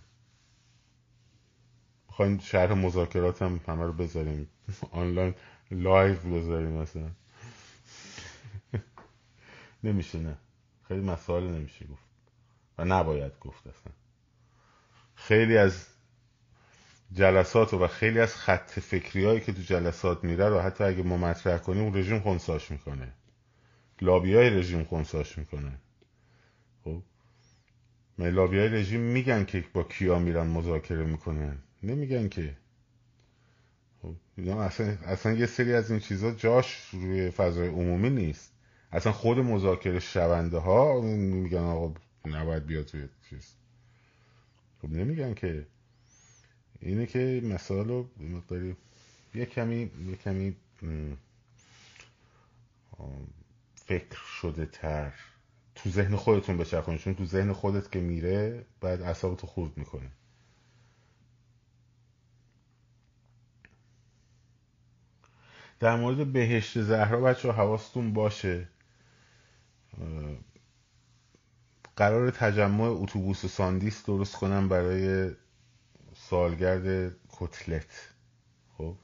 Speaker 1: می‌خواین شرح مذاکرات هم همه رو بذاریم؟ آنلاین live بذاریم مثلا. نمیشه نه. خیلی مسائل نمیشه گفت. و نباید گفت اصلا. خیلی از جلسات و خیلی از خط فکری هایی که تو جلسات میره رو حتی اگه ما مطرح کنیم اون رژیم خونساش می‌کنه. لابی های رژیم خونساش می‌کنه. خب؟ لابی های رژیم میگن که با کیا میرن مذاکره می‌کنن. نمیگن که. خب؟ اصلا, اصلا یه سری از این چیزا جاش روی فضای عمومی نیست. اصلا خود مذاکره شونده ها میگن آقا نباید بیاد توی چیز. خب نمیگن که. اینه که مسائل رو مقداری یه کمی یه کمی فکر شده تر تو ذهن خودتون بچرخونید. چون تو ذهن خودت که میره بعد اعصابتو خورد می‌کنه. در مورد بهشت زهرا بچه حواستون باشه. قرار تجمع اتوبوس ساندیس درست کنم برای سالگرد کتلت. خب.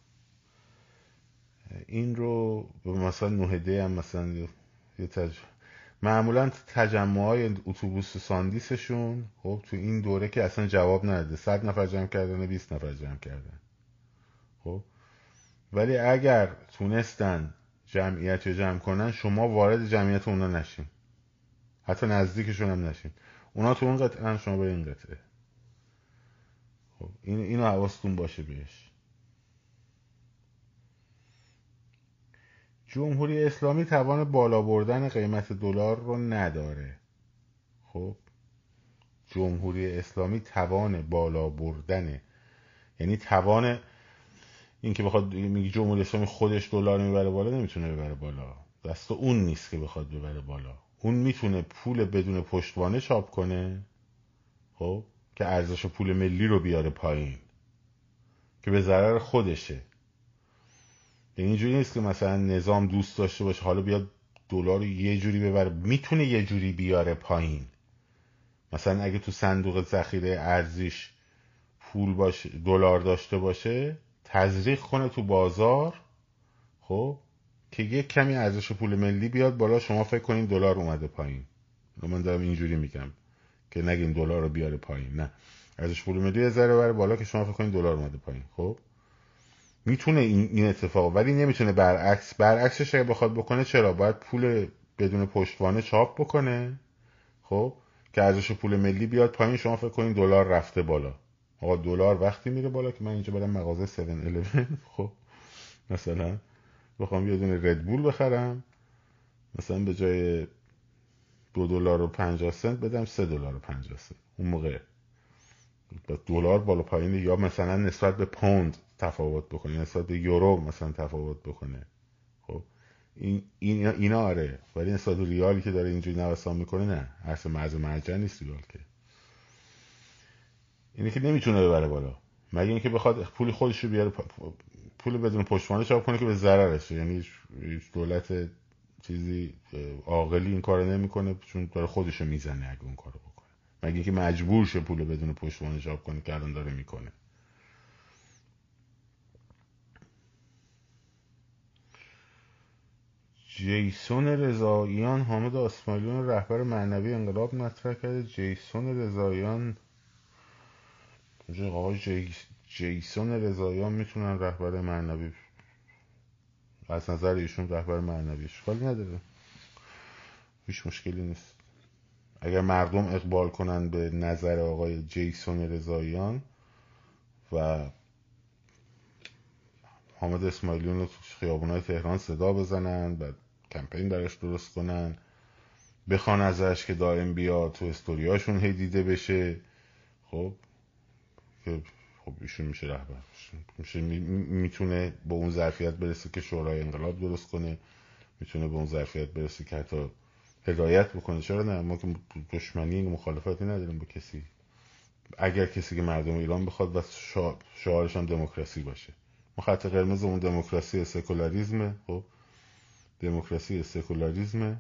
Speaker 1: این رو مثلا نهده هم مثلا یه تج... معمولا تجمع های اتوبوس ساندیسشون خب تو این دوره که اصلا جواب نداده. صد نفر جمع کردن 20 نفر جمع کردن. خب. ولی اگر تونستن جمعیت رو جمع کنن شما وارد جمعیت اونا نشین. حتی نزدیکشون هم نشین. اونا تو اون قطعه شما به این قطعه. خب این اینو حواستون باشه بهش. جمهوری اسلامی توان بالا بردن قیمت دلار رو نداره. خب جمهوری اسلامی توان بالا بردن یعنی توان این که بخواد میگه جمهوری اسلامی خودش دلار می‌بره بالا نمی‌تونه ببره بالا. دست اون نیست که بخواد ببره بالا. اون می‌تونه پول بدون پشتوانه چاپ کنه. خب که ارزش پول ملی رو بیاره پایین که به ضرر خودشه. یعنی اینجوری نیست که مثلا نظام دوست داشته باشه حالا بیاد دلار رو یه جوری ببره. می‌تونه یه جوری بیاره پایین. مثلا اگه تو صندوق ذخیره ارزیش پول باشه دلار داشته باشه تزریق کنه تو بازار خب که یک کمی ارزش پول ملی بیاد بالا. شما فکر کنین دلار اومده پایین. من دارم اینجوری میگم. که نگین دلار رو بیاره پایین. نه. ارزش پول ملی ذره بره بالا که شما فکر کنین دلار اومده پایین. خب؟ می‌تونه این, اتفاق ولی نمی‌تونه برعکس. برعکسش اگه بخواد بکنه چرا؟ باید پول بدون پشتوانه چاپ بکنه. خب؟ که ارزش پول ملی بیاد پایین شما فکر کنین دلار رفته بالا. آقا دلار وقتی میره بالا که من اینجا برم مغازه 7 خب؟ مثلا بخوام یه دونه ردبول بخرم. مثلا به جای دو دلار و پنجاه سنت بدم سه دلار و پنجاه سنت. اون موقع دلار بالا پایین یا مثلا نسبت به پوند تفاوت بکنه نسبت به یورو مثلا تفاوت بکنه. خب این اینا آره. ولی نسبت به ریالی که داره اینجوری نوسان می‌کنه نه. هر مرز مرجع نیست ریال که. اینه که نمی‌تونه ببره بالا. مگه اینکه بخواد پول خودش رو بیاره پول بدون پشتوانه چاپ کنه که به ضررشه یعنی دولت چیزی عاقلی این کارو نمی‌کنه چون داره خودش رو می‌زنه اگه اون کارو بکنه. مگه اینکه مجبور شه پول بدون پشتوانه چاپ کنه که الان داره می‌کنه. جیسون رضاییان حامد آسمالیون رهبر معنوی انقلاب مطرح کرده. جیسون رضاییان آقای جی... جیسون رضاییان می‌تونن رهبر معنوی از نظر ایشون رهبر معنوی اشکالی نداره. هیچ مشکلی نیست. اگر مردم اقبال کنن به نظر آقای جیسون رضاییان و حامد اسماعیلیون رو تو خیابونای تهران صدا بزنن و کمپین براش درست کنن بخوان ازش که دائم بیاد تو استوریاشون هی دیده بشه خب که خب ایشون میشه رهبر. میشه می‌تونه به اون ظرفیت برسه که شورای انقلاب درست کنه. می‌تونه به اون ظرفیت برسه که حتی هدایت بکنه. چرا نه؟ ما که دشمنی مخالفتی نداریم با کسی. اگر کسی که مردم ایران بخواد و شعارش هم دموکراسی باشه. ما خط قرمز اون دموکراسی سکولاریزمه خب؟ دموکراسی سکولاریزمه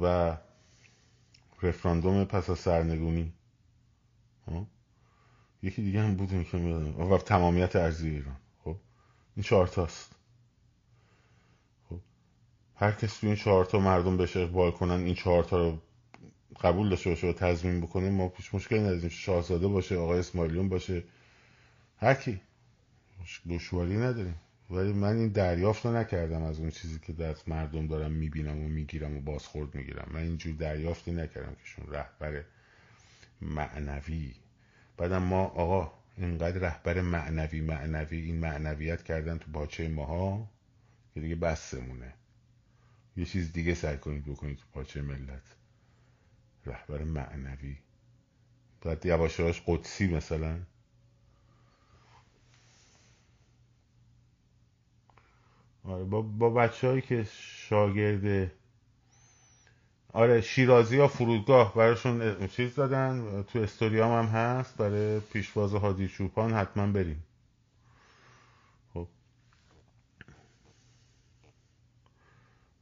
Speaker 1: و رفراندوم پس از سرنگونی. خب؟ یکی دیگه هم بود که میادم و تمامیت ارزی ایران. خب؟ این چهار تاست. خب؟ هر کسی تو این چهار تا مردم بهش اقبال کنن این چهار تا رو قبول داشته باشه و تضمین بکنه ما پیش مشکلی نداریم. شاهزاده باشه آقای اسماعیلیون باشه. هر کی. دشواری نداریم. ولی من این دریافت رو نکردم از اون چیزی که دست مردم دارم می‌بینم و می‌گیرم و بازخورد می‌گیرم. من اینجور دریافتی نکردم که شون رهبر معنوی بعدم ما آقا اینقدر رهبر معنوی معنوی این معنویت کردن تو باچه ماها که دیگه بسمونه یه چیز دیگه سعی کنید بکنید تو پاچه ملت. رهبر معنوی. باید یواشاش قدسی مثلا. آره با, با بچه هایی که شاگرد آره شیرازی ها فرودگاه براشون چیز دادن. تو استوریام هم هست. برای پیشواز هادی چوپان حتما بریم. خب.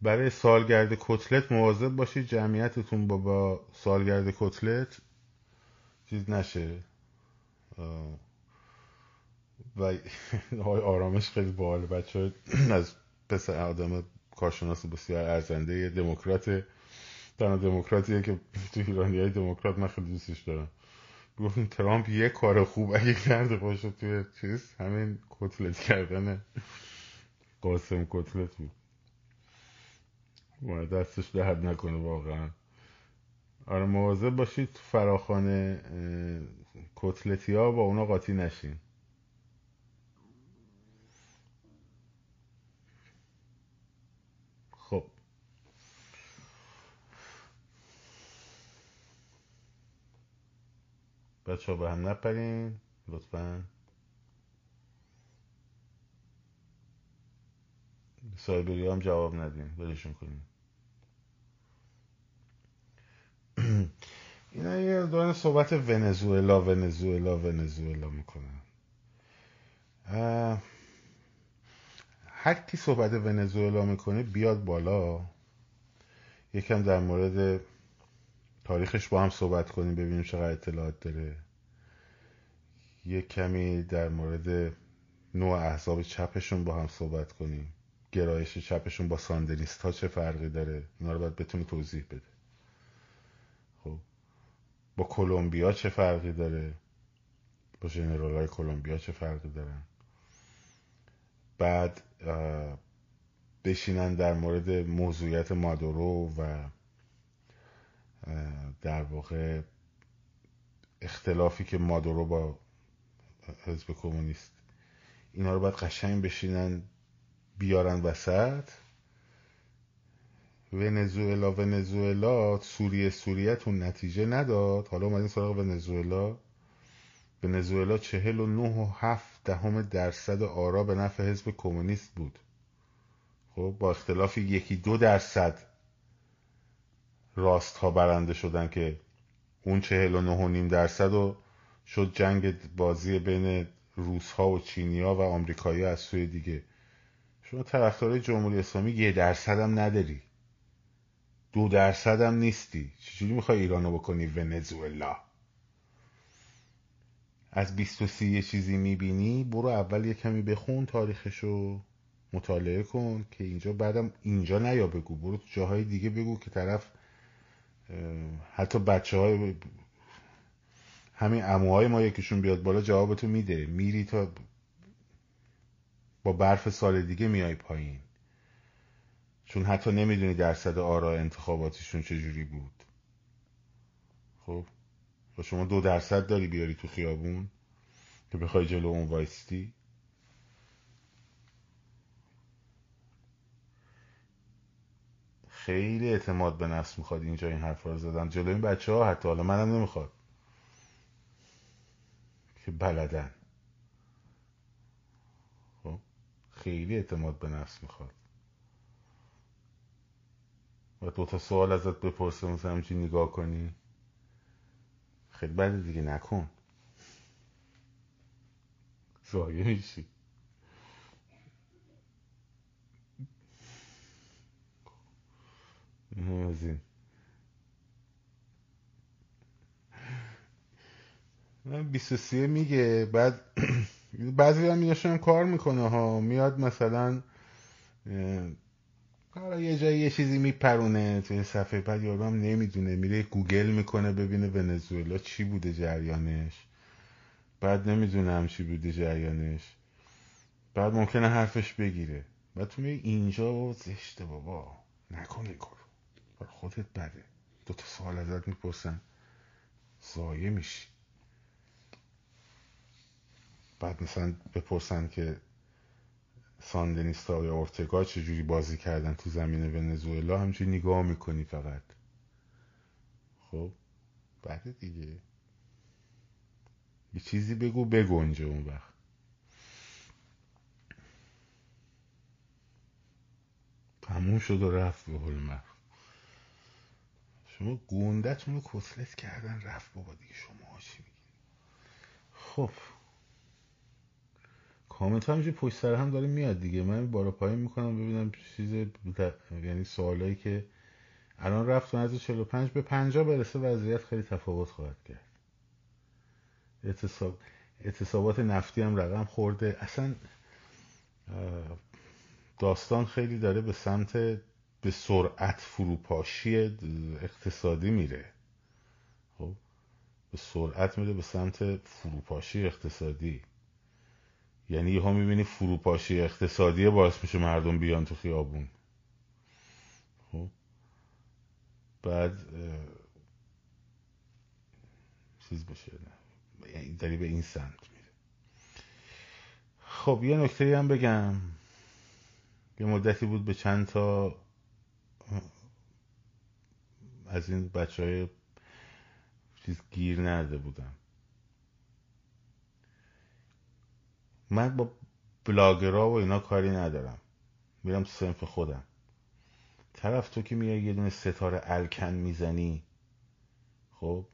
Speaker 1: برای سالگرد کتلت مواظب باشید. جمعیتتون با, با سالگرد کتلت چیز نشه. و آرامش خیلی باحال بچه از پسر آدم کارشناس بسیار ارزنده دموکرات تنها دموکراتیه که تو ایرانی های دموکرات من خیلی دوستش دارم. گفتیم ترامپ یه کار خوب اگه کرده باشه توی چیز همین کتلت کردن قاسم کتلت بود. دستش درد نکنه واقعا. آره مواظب باشید فراخانه کتلتی ها با اونا قاطی نشین. بچه ها به هم نپرین لطفا. سایبری هم جواب ندین. بلشون کنین. اینا یه دارن صحبت ونزوئلا ونزوئلا ونزوئلا می‌کنن. هر کی صحبت ونزوئلا می‌کنه بیاد بالا. یکم در مورد تاریخش با هم صحبت کنیم ببینیم چقدر اطلاعات داره. یه کمی در مورد نوع احزاب چپشون با هم صحبت کنیم. گرایش چپشون با ساندنیست ها چه فرقی داره؟ اینا رو باید بتونه توضیح بده. خب. با کلمبیا چه فرقی داره؟ با جنرال های کلمبیا چه فرقی دارن؟ بعد بشینن در مورد موضوعیت مادورو و در واقع اختلافی که مادورو با حزب کمونیست اینا رو باید قشنگ بشینن بیارن وسط. ونزوئلا ونزوئلا سوریه سوریه تون نتیجه نداد. حالا اومدین سراغ ونزوئلا. ونزوئلا چهل و نه و هفت دهم درصد آرا به نفع حزب کمونیست بود. خب با اختلاف یکی دو درصد راست ها برنده شدن که اون چهل و نه و نیم درصد رو شد جنگ بازی بین روس ها و چینی ها و آمریکایی از سوی دیگه. شما طرفدارای جمهوری اسلامی یه درصد هم نداری. دو درصد هم نیستی. چجوری می‌خوای ایرانو بکنی؟ ونزوئلا. از بیست و سی یه چیزی می‌بینی؟ برو اول یه کمی بخون تاریخشو. مطالعه کن که اینجا بعدم اینجا نیا بگو. برو تو جاهای دیگه بگو که طرف حتی بچه های همین اموهای ما یکیشون بیاد بالا جوابتو میده. میری تا با برف سال دیگه میای پایین. چون حتی نمی‌دونی درصد آرا انتخاباتیشون چجوری بود. خب؟ و شما دو درصد داری بیاری تو خیابون که بخوای جلو اون وایستی. خیلی اعتماد به نفس می‌خواد اینجا این حرف رو زدن. جلو این بچه ها حتی حالا منم نمی‌خواد. که بلدن. خب خیلی اعتماد به نفس می‌خواد. و دو تا سوال ازت بپرسه مثلا همچین نگاه کنی. خیلی بده دیگه نکن. زایه میشی. از بیست سیه میگه بعد بعضی هم کار می‌کنه ها. میاد مثلا حالا یه جایی یه چیزی میپرونه توی صفحه بعد یارو هم نمی‌دونه. میره گوگل می‌کنه ببینه ونزوئلا چی بوده جریانش. بعد نمی‌دونم چی بوده جریانش. بعد ممکنه حرفش بگیره. بعد تو میگه اینجا زشته بابا. نکن این کارو خودت بده. دو تا سوال ازت می‌پرسن زایه میشی. بعد مثلا بپرسن که ساندنیستا یا اورتگا چجوری بازی کردن تو زمین ونزوئلا؟ همچنین نگاه می‌کنی فقط. خب بعد دیگه. یه چیزی بگو بگنجه اون وقت. تموم شد و رفت به حل شما گوندتون رو کسلت کردن رفت بابا دیگه شما چی خب. کامنت همینجور پشت سر هم داره میاد دیگه. من بالا پایین می‌کنم ببینم چیز یعنی سوالایی که الان رفت از 45 به 50 برسه وضعیت خیلی تفاوت خواهد کرد. اعتصاب اعتصابات نفتی هم رقم خورده. اصلا داستان خیلی داره به سمت به سرعت فروپاشی اقتصادی میره. خب به سرعت میره به سمت فروپاشی اقتصادی. یعنی ها می‌بینی فروپاشی اقتصادی باعث میشه مردم بیان تو خیابون. خب بعد چیز بشه یعنی داری به این سمت میره خب یه نکته هم بگم. یه مدتی بود به چند تا از این بچه های چیز گیر نرده بودم. من با بلاگرها و اینا کاری ندارم. میرم سنف خودم. طرف تو که میای یه دونه ستاره الکن می‌زنی خب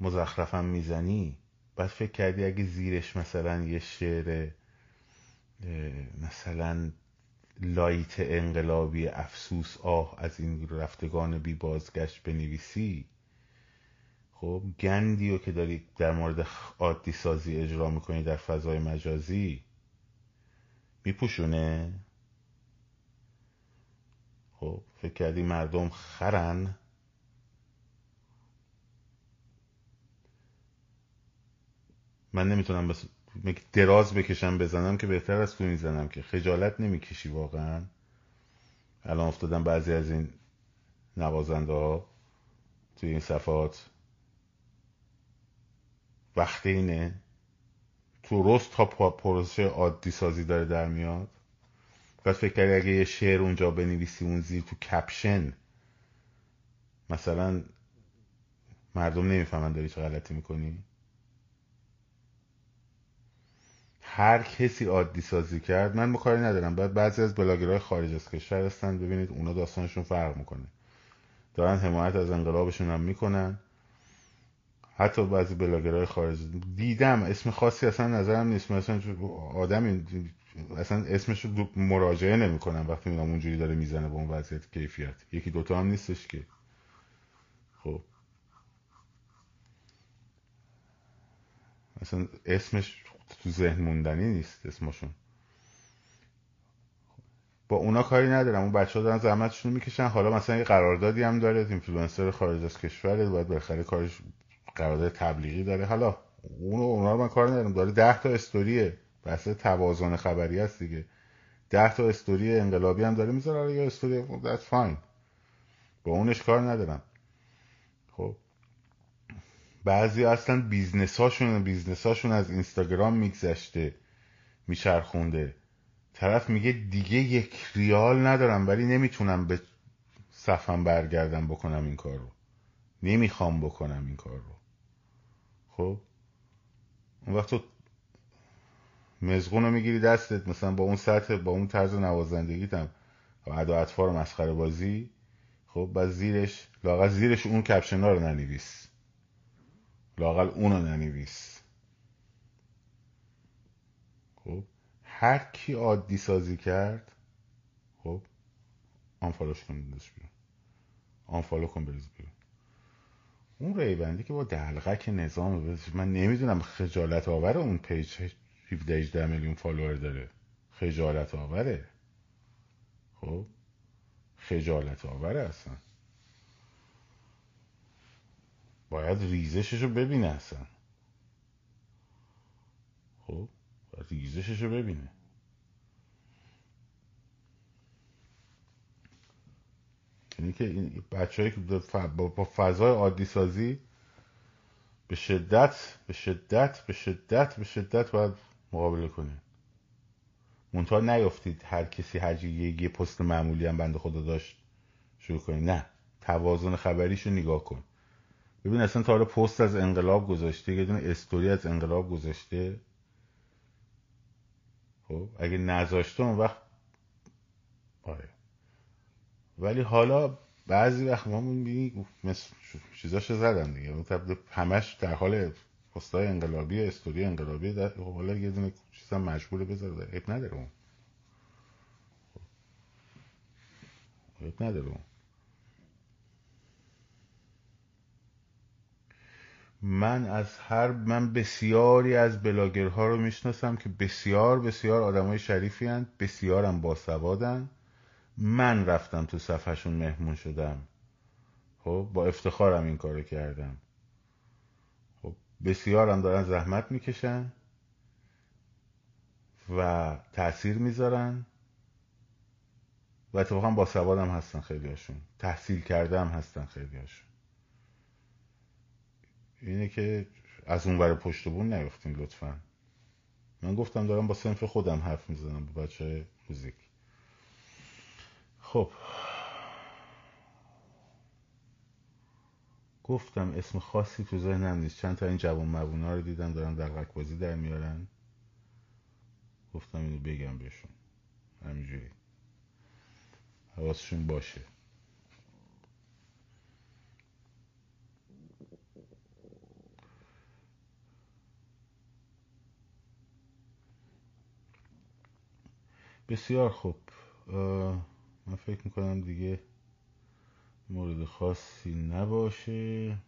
Speaker 1: مزخرفم می‌زنی بعد فکر کردی اگه زیرش مثلا یه شعر مثلا لایت انقلابی افسوس آه از این رفتگان بی بازگشت بنویسی. خب گندی رو که داری در مورد عادی سازی اجرا می‌کنی در فضای مجازی میپوشونه. خب فکر کردی مردم خرن؟ من نمی‌تونم بس دراز بکشم بزنم که بهتر از تو می‌زنم که خجالت نمی‌کشی واقعا. الان افتادم بعضی از این نوازنده ها توی این صفحات. وقت اینه. تو رست تا پروسه عادی سازی داره در میاد. بعد فکر کردی اگه یه شعر اونجا بنویسی اون زیر تو کپشن. مثلا مردم نمی‌فهمن داری چه غلطی می‌کنی. هر کسی عادی سازی کرد من کاری ندارم. بعد بعضی از بلاگرهای خارج از کشور هستن ببینید اونا داستانشون فرق می‌کنه. دارن حمایت از انقلابشون هم می‌کنن. حتی بعضی بلاگرهای خارج دیدم اسم خاصی اصلا نظرم نیست. مثلا آدم اصلا اسمش رو مراجعه نمی‌کنم وقتی میگم اونجوری داره می‌زنه به اون وضعیت کیفیت. یکی دوتا هم نیستش که. خب. اصلا اسمش تو ذهن موندنی نیست اسمشون. با اونا کاری ندارم. اون بچه ها دارن زحمتشون می‌کشن. حالا مثلا یه قراردادی هم داره. اینفلوئنسر خارج از کشور باید بالاخره کارش قرارداد تبلیغی داره. حالا اونو اونا رو من کار ندارم. داره ده تا استوریه. بحث توازن خبری هست دیگه. ده تا استوری انقلابی هم داره. می‌ذاره. یا استوری. That's fine. با اونش کار ندارم. بعضی اصلا بیزنس هاشون بیزنس هاشون از اینستاگرام میگذشته میچرخونده. طرف میگه دیگه یک ریال ندارم ولی نمی‌تونم به صفحه‌م برگردم بکنم این کار رو نمی‌خوام بکنم این کار رو خب؟ اون وقت تو مزقون رو می‌گیری دستت مثلا با اون سطح با اون طرز نوازندگیت هم ادا اطوار مسخره بازی. خب بعد زیرش لااقل زیرش اون کپشنا رو ننویس. لااقل اونو ننویس. خب. هر کی عادی سازی کرد خب آنفالوش کن بریز بیرون. آنفالو کن بریز بیرون. اون ریبندی که با دلقک نظام من نمی‌دونم خجالت آور اون پیج 17 18 میلیون فالوور داره. خجالت آوره. خب. خجالت آوره اصلا. باید ریزشش رو ببینه اصلا. خب باید ریزشش رو ببینه. یعنی که این بچه که با فضای عادی سازی به شدت به شدت به شدت به شدت باید مقابله کنه. منتها نیفتید هر کسی هر یه پست معمولی هم بنده خدا داشت شروع کنید نه توازن خبریشو نگاه کن. ببین اصلا تا حالا پست از انقلاب گذاشته یه دونه استوری از انقلاب گذاشته. خب اگه نذاشته اون وقت آره. ولی حالا بعضی وقت ما می‌بینی مثل چیزاشو زدن دیگه. همش در حال پستای انقلابی استوری انقلابی در حالا یه دونه چیزا مجبوره بذاره. عیب نداره اون. عیب نداره اون. من از هر من بسیاری از بلاگرها رو می‌شناسم که بسیار بسیار آدمای شریفی هن. بسیارم باسوادن. من رفتم تو صفحشون مهمون شدم. خب با افتخارم این کارو کردم. خب بسیارم دارن زحمت می‌کشن و تاثیر می‌ذارن. و اتفاقا با سوادم هستن خیلی هاشون تحصیل کرده هم هستن خیلی هاشون اینه که از اون ور پشت بون نیفتین لطفا. من گفتم دارم با سنف خودم حرف می‌زنم با بچه موزیک. خب. گفتم اسم خاصی تو ذهنم نیست. چند تا این جوان مبونا رو دیدم دارن دقیق بازی در میارن. گفتم اینو بگم بهشون. همینجوری. حواسشون باشه. بسیار خوب. من فکر می‌کنم دیگه مورد خاصی نباشه.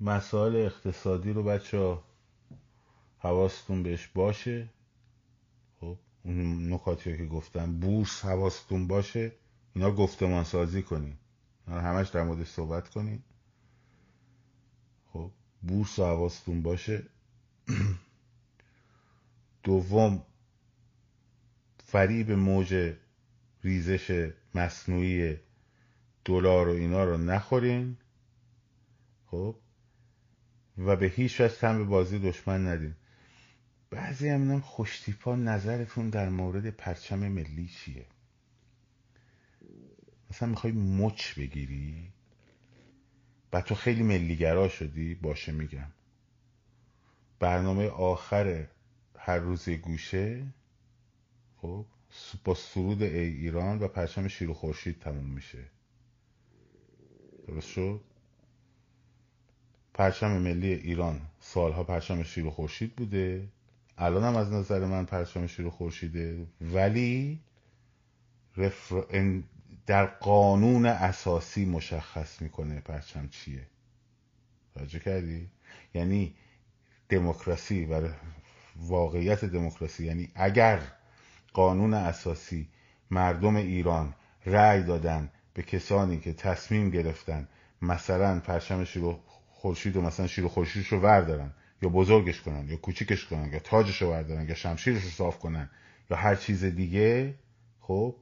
Speaker 1: مسائل اقتصادی رو بچه ها حواستون بهش باشه. خب اون نکاتی که گفتم بورس حواستون باشه. اینا گفتمان سازی کنین همش در موردش صحبت کنین. خب بورس حواستون باشه. دوم فریب موج ریزش مصنوعی دلار و اینا رو نخورین خب؟ و به هیچ وجه هم به بازی دشمن ندین بعضی هم خوشتیپا نظرتون در مورد پرچم ملی چیه؟ مثلا می‌خوای مچ بگیری؟ و تو خیلی ملیگرا شدی باشه میگم. برنامه آخر هر روز گوشه. خب با سرود ای ایران و پرچم شیر و خورشید تموم میشه. درست شد؟ پرچم ملی ایران سالها پرچم شیر و خورشید بوده. الان هم از نظر من پرچم شیر و خورشیده. ولی در قانون اساسی مشخص می‌کنه پرچم چیه. توجه کردی؟ یعنی دموکراسی و واقعیت دموکراسی. یعنی اگر قانون اساسی مردم ایران رأی دادن به کسانی که تصمیم گرفتن مثلا پرچم شیر خورشید و مثلا شیر خورشیدش رو وردارن یا بزرگش کنن یا کوچیکش کنن یا تاجش رو بردارن یا شمشیرش رو صاف کنن یا هر چیز دیگه خب؟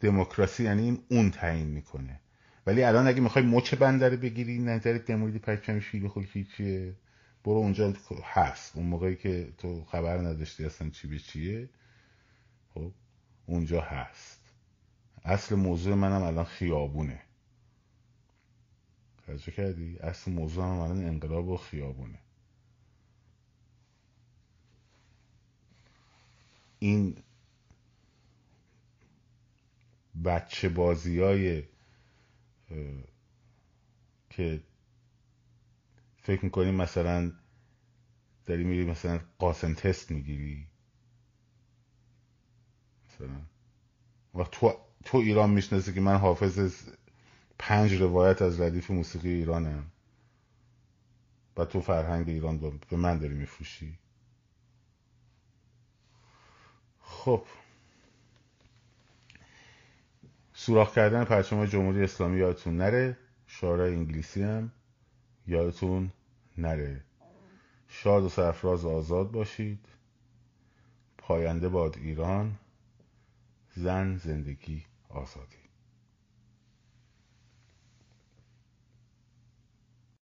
Speaker 1: دموکراسی یعنی اون تعیین می‌کنه. ولی الان اگه می‌خوای مچ بندره بگیری نظرت در مورد پرچم شیر خورشید چیه؟ برو اونجا هست. اون موقعی که تو خبر نداشتی اصلا چی به چیه خب اونجا هست. اصل موضوع منم الان خیابونه. توجه کردی؟ اصل موضوع هم الان انقلاب و خیابونه. این بچه بازی های که فکر می‌کنی مثلا داری میری مثلا قاسم تست می‌گیری؟ مثلا. و تو, تو ایران می‌شناسی که من حافظ پنج روایت از ردیف موسیقی ایرانم. و تو فرهنگ ایران به من داری میفروشی. خب. سوراخ کردن پرچم جمهوری اسلامی یادتون نره. شعارهای انگلیسی هم. یادتون نره. شاد و سرفراز آزاد باشید. پاینده باد ایران. زن زندگی آزادی.